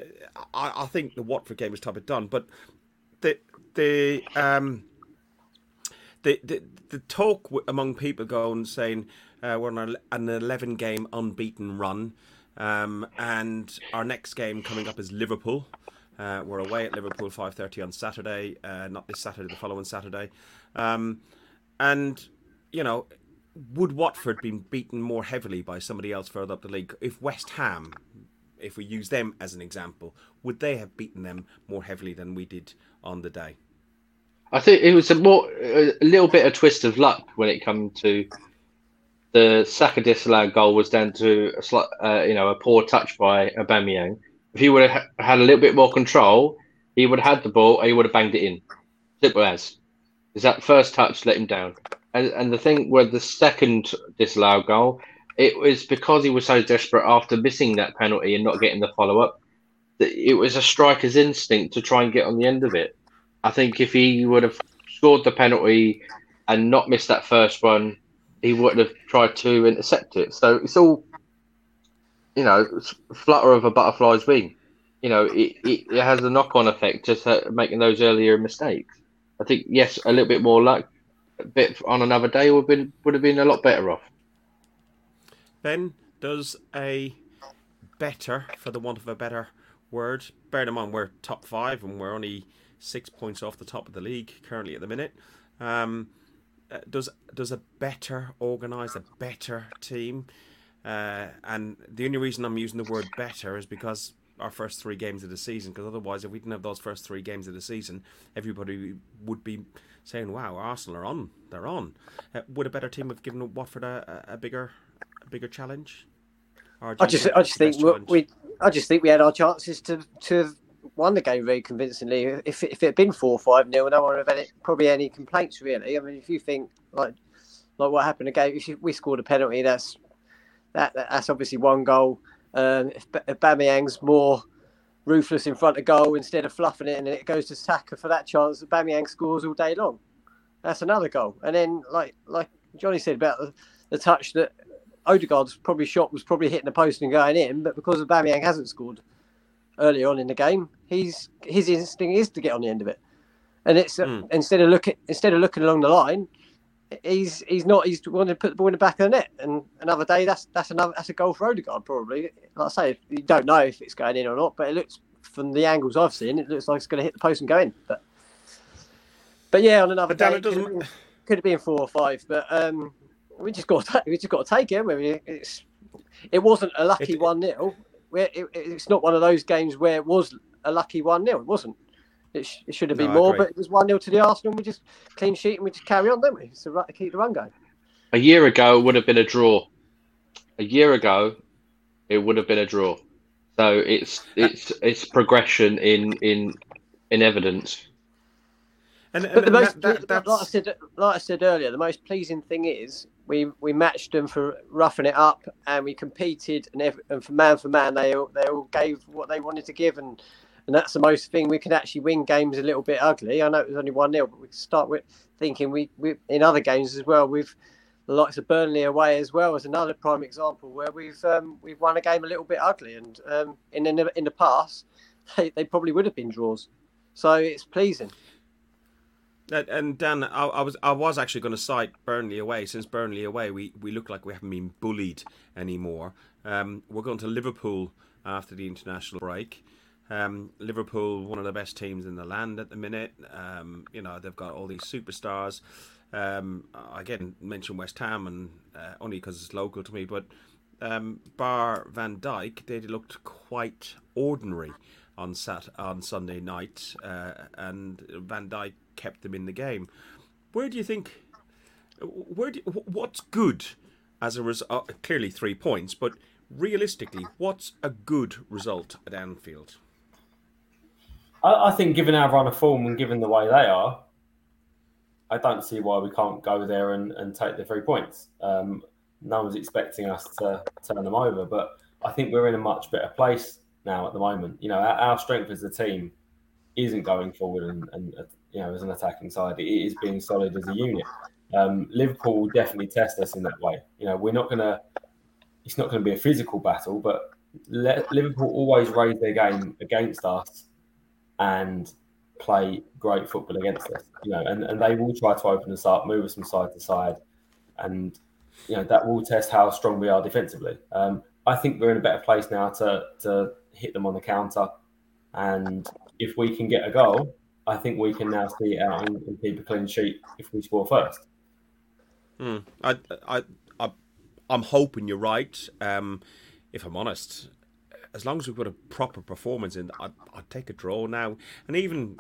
S2: I, I think the Watford game is top of done. But the the um the the, the talk among people going saying uh, we're on an 11 game unbeaten run, um, and our next game coming up is Liverpool. Uh, we're away at Liverpool 5:30 on Saturday, uh, not this Saturday, the following Saturday, um, and you know would Watford been beaten more heavily by somebody else further up the league? If West Ham, if we use them as an example, would they have beaten them more heavily than we did on the day?
S4: I think it was a more a little bit of twist of luck when it came to the Saka disallowed goal was down to a slight, uh, you know, a poor touch by Aubameyang. If he would have had a little bit more control, he would have had the ball. He would have banged it in. Simple as. Is that first touch let him down? And, and the thing with the second disallowed goal, it was because he was so desperate after missing that penalty and not getting the follow up. It was a striker's instinct to try and get on the end of it. I think if he would have scored the penalty and not missed that first one, he wouldn't have tried to intercept it. So it's all, you know, flutter of a butterfly's wing. You know, it, it, it has a knock on effect just making those earlier mistakes. I think, yes, a little bit more luck, bit on another day would have been would have been a lot better off.
S2: Ben does a better, for the want of a better word. Bear in mind we're top five and we're only six points off the top of the league currently at the minute. Um, uh, does does a better organize a better team, uh, and the only reason I'm using the word better is because our first three games of the season. Because otherwise, if we didn't have those first three games of the season, everybody would be saying, "Wow, Arsenal are on. They're on." Uh, would a better team have given Watford a, a bigger, a bigger challenge?
S3: I just, I just think we, I just think we had our chances to to won the game very convincingly. If if it had been four or five nil, no one would have had probably any complaints really. I mean, if you think like like what happened again, if we scored a penalty, that's that that's obviously one goal. Um, if, if more ruthless in front of goal instead of fluffing it, and it goes to Saka for that chance. Bamiyang scores all day long. That's another goal. And then, like like Johnny said about the, the touch that Odegaard's probably shot was probably hitting the post and going in, but because of Bamiyang hasn't scored early on in the game, he's his instinct is to get on the end of it. And it's mm. instead of looking instead of looking along the line, he's he's not he's wanting to put the ball in the back of the net. And another day, that's that's another that's a goal for Odegaard probably. Like I say, you don't know if it's going in or not, but it looks from the angles I've seen, it looks like it's going to hit the post and go in. But but yeah, on another day, it could, have been, could have been four or five. But um, we just got to, we just got to take it. I mean, it's it wasn't a lucky one 0 it, It's not one of those games where it was a lucky one 0 It wasn't. It, sh- it should have been no, more, but it was 1 0 to the Arsenal. We just clean sheet and we just carry on, don't we? So right to keep the run going.
S4: A year ago, it would have been a draw. A year ago, it would have been a draw. So it's it's it's progression in in in evidence.
S3: And, and, but the most, that, that, like I said, like I said earlier, the most pleasing thing is we we matched them for roughing it up, and we competed, and, and for man for man, they all, they all gave what they wanted to give, and and that's the most thing we can actually win games a little bit ugly. I know it was only one 0 but we start with thinking we, we in other games as well. We've the likes of Burnley away as well as another prime example where we've um, we've won a game a little bit ugly, and um, in in the, in the past they, they probably would have been draws. So it's pleasing.
S2: And Dan, I, I, was I was actually going to cite Burnley away. Since Burnley away, we, we look like we haven't been bullied anymore. Um, we're going to Liverpool after the international break. Um, Liverpool, one of the best teams in the land at the minute. Um, you know they've got all these superstars. Um, again, mention West Ham, and uh, only because it's local to me, but um, bar Van Dijk, they looked quite ordinary on Sat on Sunday night, uh, and Van Dijk kept them in the game. Where do you think? Where do, what's good as a result? Uh, clearly, three points, but realistically, what's a good result at Anfield?
S5: I, I think, given our run of form and given the way they are, I don't see why we can't go there and, and take the three points. Um, no one's expecting us to turn them over, but I think we're in a much better place now at the moment. You know, our, our strength as a team isn't going forward and, and you know as an attacking side. It is being solid as a unit. Um, Liverpool will definitely test us in that way. You know, we're not going to. It's not going to be a physical battle, but Liverpool always raise their game against us and play great football against us. You know, and, and they will try to open us up, move us from side to side, and you know that will test how strong we are defensively. Um, I think we're in a better place now to to hit them on the counter, and if we can get a goal, I think we can now see out and, and keep a clean sheet if we score first.
S2: Hmm. I, I, I, I'm hoping you're right. Um, if I'm honest, as long as we've got a proper performance in, I'd, I'd take a draw now. And even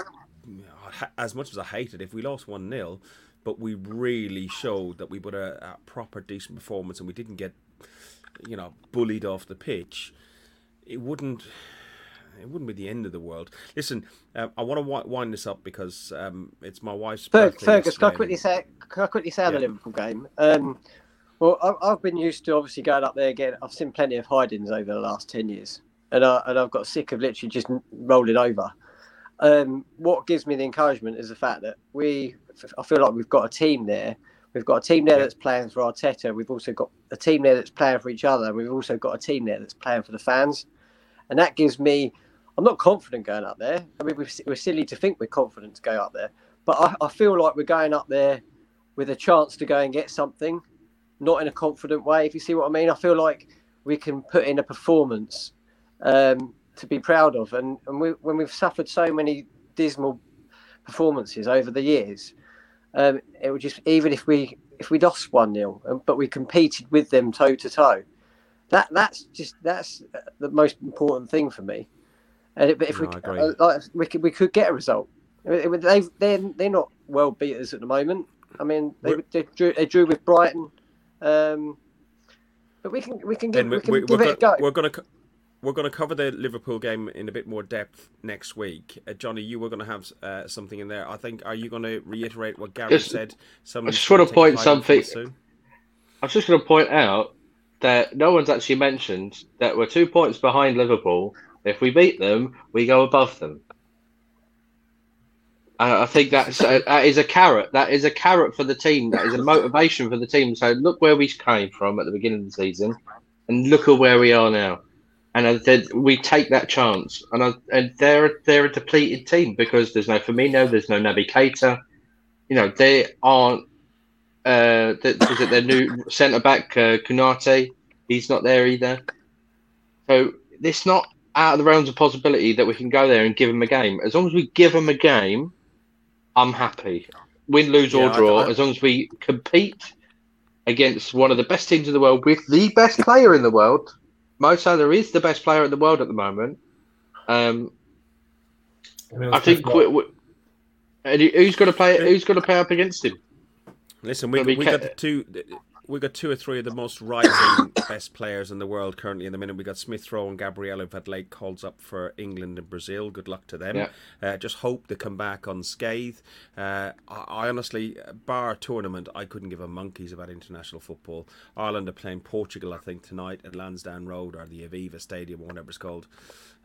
S2: as much as I hate it, if we lost 1 0, but we really showed that we put a, a, proper decent performance and we didn't get, you know, bullied off the pitch, it wouldn't. It wouldn't be the end of the world. Listen, uh, I want to wind this up because um, it's my wife's
S3: Ferg, Fergus, can I quickly say? Can I quickly say yeah. the Liverpool game? Um, well, I, have been used to obviously going up there again. I've seen plenty of hidings over the last ten years, and I, and I've got sick of literally just rolling over. Um, what gives me the encouragement is the fact that we, I feel like we've got a team there. We've got a team there that's playing for Arteta. We've also got a team there that's playing for each other. We've also got a team there that's playing for the fans. And that gives me, I'm not confident going up there. I mean, we're silly to think we're confident to go up there. But I, I feel like we're going up there with a chance to go and get something, not in a confident way, if you see what I mean. I feel like we can put in a performance um, to be proud of. And, and we, when we've suffered so many dismal performances over the years, um, it would just even if we if we lost one 0 um, but we competed with them toe to toe, that that's just that's the most important thing for me. And it, but if no, we uh, like, we could we could get a result. They they're they're not well beaters at the moment. I mean they, they drew they drew with Brighton. Um, but we can we can give, we, we can we, give it a go.
S2: We're going to we're going to cover the Liverpool game in a bit more depth next week. Uh, Johnny, you were going to have uh, something in there. I think. Are you going to reiterate what Gary just, said?
S4: I just want to point something. I was just going to point out that no one's actually mentioned that we're two points behind Liverpool. If we beat them, we go above them. I think that's a, that is a carrot. That is a carrot for the team. That is a motivation for the team. So look where we came from at the beginning of the season, and look at where we are now and I said we take that chance. And I, and they're they're a depleted team because there's no Firmino, there's no Naby Keita. You know they aren't. Uh, is it their new centre back uh, Konate? He's not there either. So it's not out of the realms of possibility that we can go there and give them a game. As long as we give them a game, I'm happy. Win, lose yeah, or draw. I, I, as long as we compete against one of the best teams in the world with the best player in the world Mo Salah is the best player in the world at the moment. Um, I, I think we, we, who's going to play? Who's going to play up against him?
S2: Listen, we, we got the two we got two or three of the most rising best players in the world currently in the minute. We got Smith Rowe and Gabriel who've had late calls up for England and Brazil. Good luck to them. Yeah. Uh, just hope they come back unscathed. Uh, I, I, honestly, bar tournament, I couldn't give a monkeys about international football. Ireland are playing Portugal, I think, tonight at Lansdowne Road or the Aviva Stadium or whatever it's called.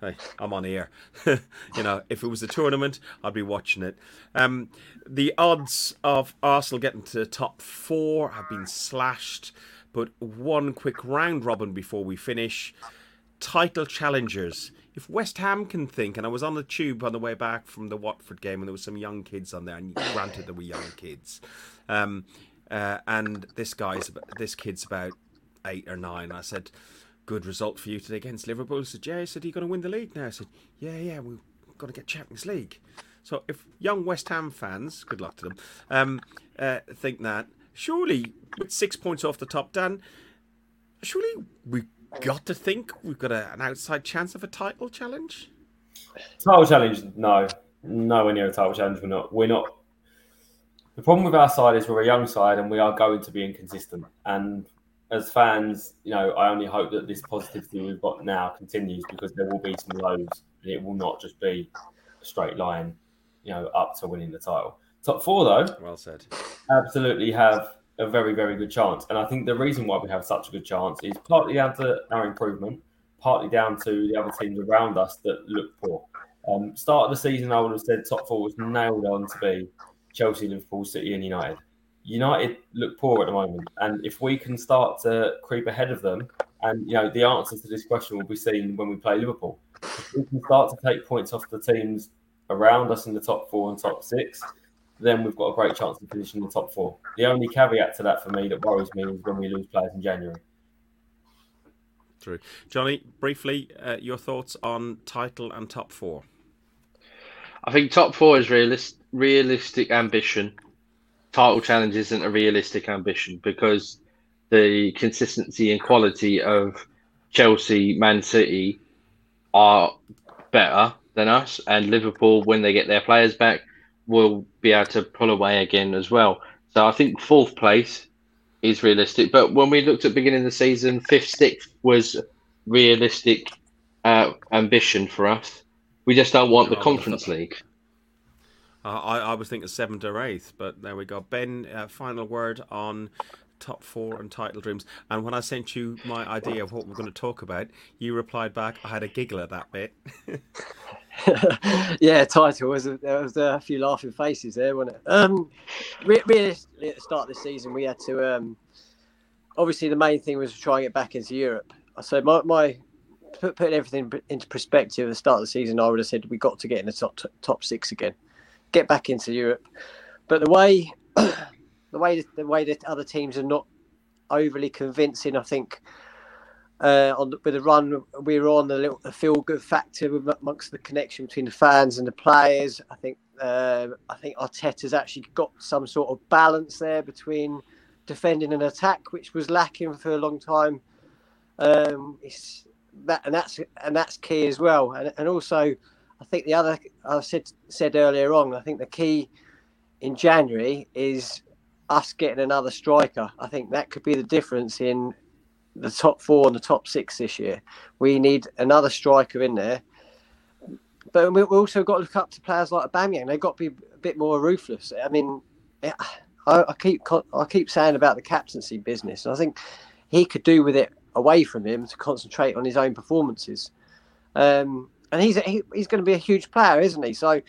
S2: Hey, I'm on here. you know, if it was a tournament, I'd be watching it. Um, the odds of Arsenal getting to the top four have been slashed, but one quick round robin before we finish. Title challengers. If West Ham can think, and I was on the tube on the way back from the Watford game, and there was some young kids on there, and granted there were young kids, um, uh, and this guy's this kid's about eight or nine. I said, good result for you today against Liverpool. I said, said, are you going to win the league now? I said, yeah, yeah, we're going to get Champions League. So if young West Ham fans, good luck to them, um, uh, think that, surely with six points off the top, Dan, surely we got to think we've got a, an outside chance of a title challenge?
S5: Title challenge, no. Nowhere near a title challenge. We're not. We're not. The problem with our side is we're a young side and we are going to be inconsistent. And as fans, you know, I only hope that this positivity we've got now continues because there will be some lows and it will not just be a straight line, you know, up to winning the title. Top four, though,
S2: well said,
S5: absolutely have a very, very good chance. And I think the reason why we have such a good chance is partly down to our improvement, partly down to the other teams around us that look poor. Um, start of the season, I would have said top four was nailed on to be Chelsea, Liverpool, City, and United. United look poor at the moment, and if we can start to creep ahead of them, and you know the answer to this question will be seen when we play Liverpool. If we can start to take points off the teams around us in the top four and top six, then we've got a great chance to finish in the top four. The only caveat to that for me that worries me is when we lose players in January.
S2: True. Johnny, briefly, uh, your thoughts on title and top four?
S4: I think top four is realist, realistic ambition. Title challenge isn't a realistic ambition because the consistency and quality of Chelsea, Man City are better than us, and Liverpool, when they get their players back, will be able to pull away again as well. So I think fourth place is realistic. But when we looked at beginning of the season, fifth, sixth was realistic uh, ambition for us. We just don't want the Conference League.
S2: Uh, I, I was thinking seventh or eighth, but there we go. Ben, uh, final word on top four and title dreams. And when I sent you my idea of what we're going to talk about, you replied back, I had a giggle at that bit.
S3: yeah, title was a, there was a few laughing faces there, wasn't it? Um, at the start of the season, we had to. Um, obviously, the main thing was trying to get back into Europe. So my, my put, putting everything into perspective, at the start of the season, I would have said we got to get in the top top six again, get back into Europe. But the way the way the way that other teams are not overly convincing, I think uh, on the, with the run we were on, the little the feel good factor amongst the connection between the fans and the players. I think uh, I think Arteta's actually got some sort of balance there between defending and attack, which was lacking for a long time. Um, it's that and that's and that's key as well. And, and also, I think the other I said said earlier on. I think the key in January is us getting another striker. I think that could be the difference in the top four and the top six this year. We need another striker in there. But we also got to look up to players like Aubameyang. They've got to be a bit more ruthless. I mean, I, I keep I keep saying about the captaincy business. I think he could do with it away from him to concentrate on his own performances. Um, and he's he, he's going to be a huge player, isn't he? So,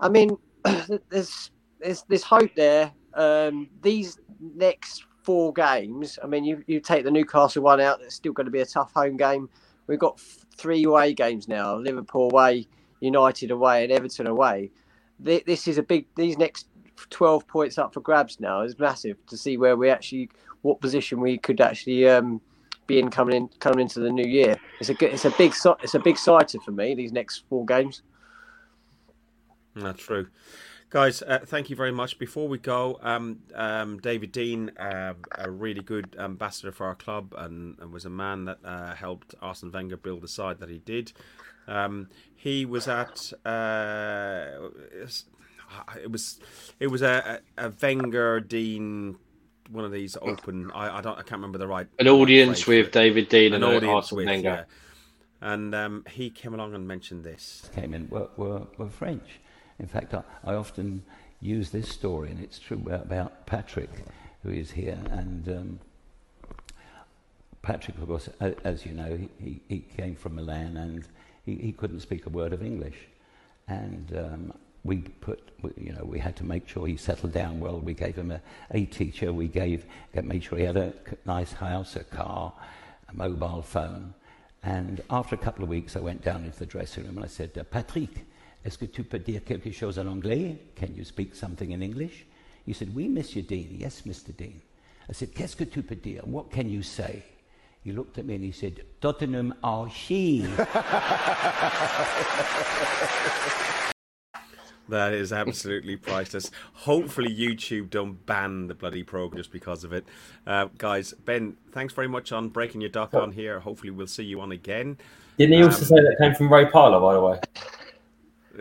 S3: I mean, there's there's there's hope there. Um, these next four games. I mean, you, you take the Newcastle one out, it's still going to be a tough home game. We've got three away games now Liverpool away, United away, and Everton away. This is a big, these next 12 points up for grabs now is massive to see where we actually, what position we could actually um, be in coming in coming into the new year. It's a good, it's a big it's a big sighter for me these next four games.
S2: That's true. Guys, uh, thank you very much. Before we go, um, um, David Dein, uh, a really good ambassador for our club, and, and was a man that uh, helped Arsene Wenger build the side that he did. Um, he was at uh, it was it was a, a Wenger Dein one of these open. I, I don't I can't remember the right
S4: an audience with David Dein and audience Arsene with, Wenger.
S2: Yeah. And um, he came along and mentioned this.
S10: Came in were, were, were French in fact, I, I often use this story, and it's true about Patrick, who is here. And um, Patrick, of course, as you know, he, he came from Milan and he, he couldn't speak a word of English. And um, we put, you know, we had to make sure he settled down well. We gave him a, a teacher. We gave, made sure he had a nice house, a car, a mobile phone. And after a couple of weeks, I went down into the dressing room and I said, uh, Patrick, Est-ce que tu peux dire quelque chose en anglais? Can you speak something in English? He said, Oui, Mr. Dein. Yes, Mr. Dein. I said, Qu'est-ce que tu peux dire? What can you say? He looked at me and he said, Tottenham Archie.
S2: That is absolutely priceless. Hopefully, YouTube don't ban the bloody program just because of it. Uh, guys, Ben, thanks very much on breaking your duck on here. Hopefully, we'll see you on again.
S5: Didn't he also um, say that came from Ray Parlour, by the way?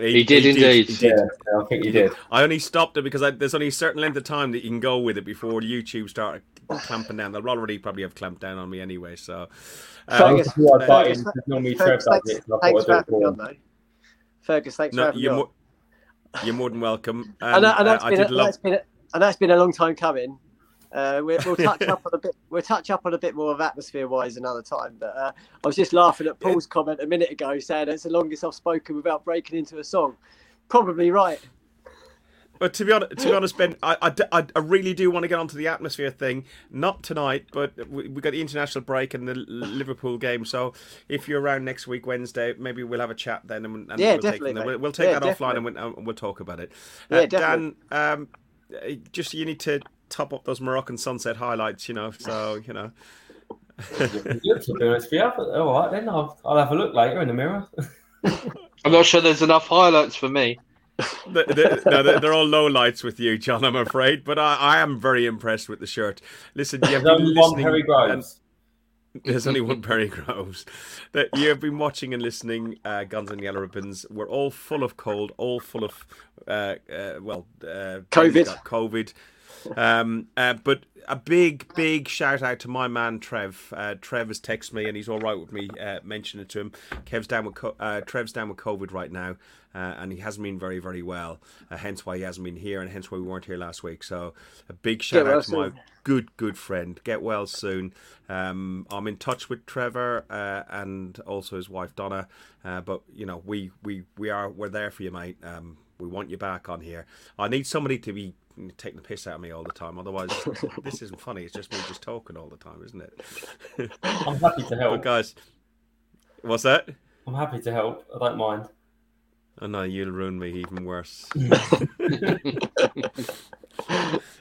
S4: He, he, did he indeed. Did,
S5: he did. Yeah, I think he did.
S2: I only stopped it because I, there's only a certain length of time that you can go with it before YouTube start clamping down. They'll already probably have clamped down on me anyway. So,
S3: um, Fergus, thanks, thanks for having me on, though. Fergus, thanks no, for having
S2: you're
S3: me
S2: more, on. You're more than welcome.
S3: Um, I know, it's uh, been, I, love... been a, know it's been a long time coming. Uh, we, will touch up on a bit. We'll touch up on a bit more of atmosphere-wise another time. But uh, I was just laughing at Paul's comment a minute ago, saying it's the longest I've spoken without breaking into a song probably right.
S2: But to be honest, to be honest, Ben, I, I, I really do want to get onto the atmosphere thing. Not tonight, but we, we got the international break and the Liverpool game. So if you're around next week, Wednesday, maybe we'll have a chat then. And, and
S3: yeah,
S2: we'll
S3: definitely.
S2: Take, we'll, we'll, take
S3: yeah,
S2: that
S3: definitely.
S2: offline and we'll, and we'll, talk about it.
S3: Yeah,
S2: Uh,
S3: definitely.
S2: Dan, um, just you need to top up those Moroccan sunset highlights. You know, so you know.
S5: Good to be honest with you. All right, then I'll, I'll have a look later in the mirror.
S4: I'm not sure there's enough highlights for me.
S2: They're, they're, no, they're- they're all low lights with you, John. I'm afraid, but I, I am very impressed with the shirt. Listen, you have
S5: There's
S2: been
S5: only one
S2: listening.
S5: Perry
S2: and-
S5: Groves.
S2: There's only one Perry Groves. That you have been watching and listening, uh, Guns and Yellow Ribbons. We're all full of cold, all full of, uh, uh, well, uh,
S3: COVID.
S2: COVID. Um, uh, but a big, big shout out to my man Trev. Uh, Trev has texted me and he's all right with me uh, mentioning it to him. Kev's down with co- uh, Trev's down with COVID right now, uh, and he hasn't been very, very well. Uh, hence why he hasn't been here, and hence why we weren't here last week. So a big shout
S3: well
S2: out to my good, good friend. Get well soon. Um, I'm in touch with Trevor uh, and also his wife Donna. Uh, but you know, we we we are we're there for you, mate. Um, we want you back on here. I need somebody to be taking the piss out of me all the time. Otherwise, this isn't funny. It's just me just talking all the time, isn't it?
S5: I'm happy to
S2: But
S5: help.
S2: guys, what's that?
S5: I'm happy to help. I don't mind.
S2: Oh no, you'll ruin me even worse.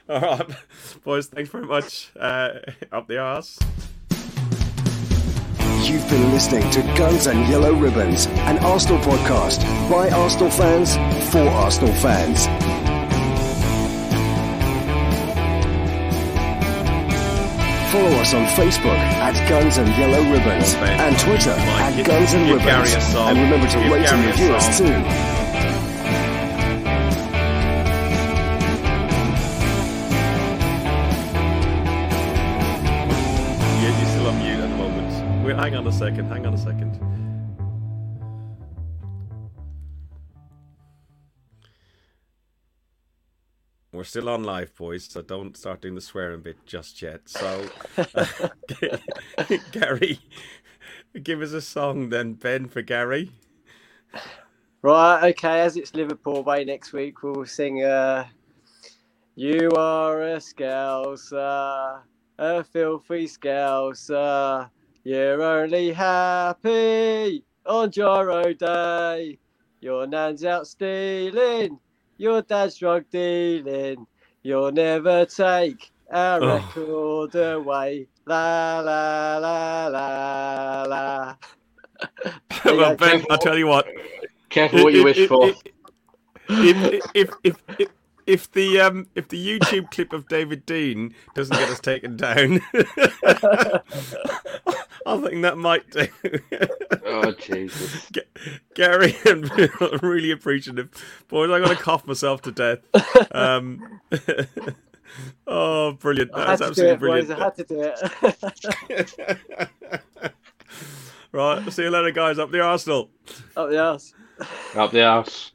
S2: all right, boys. Thanks very much. Uh, up the arse.
S1: You've been listening to Guns and Yellow Ribbons, an Arsenal podcast by Arsenal fans for Arsenal fans. Follow us on Facebook at Guns and Yellow Ribbons and Twitter at
S2: give-
S1: Guns and Ribbons.
S2: Gary a song.
S1: And remember to
S2: Give
S1: rate and review us too.
S2: Yeah, you're still on mute at the moment. Wait, hang on a second. Hang on a second. We're still on live, boys, so don't start doing the swearing bit just yet. So, Gary, give us a song then, Ben, for Gary.
S3: Right, okay, as it's Liverpool away next week, we'll sing uh, You are a scouser, a filthy scouser. You're only happy on Giro Day. Your nan's out stealing, your dad's drug dealing. You'll never take our
S2: Oh.
S3: record away. La la la la la.
S2: well, Ben, I'll tell you what.
S4: Careful what you wish
S2: If-
S4: for.
S2: If, if, if, if, if, if the um if the YouTube clip of David Dein doesn't get us taken down, I think that might do.
S4: Oh Jesus!
S2: G- Gary and Bill are really appreciative. Boys, I'm gonna cough myself to death. Um, oh, brilliant!
S3: I had
S2: That's absolutely
S3: it, boys.
S2: brilliant.
S3: I had to do it.
S2: right, see you later, guys. Up the Arsenal.
S3: Up the arse.
S4: Up the house.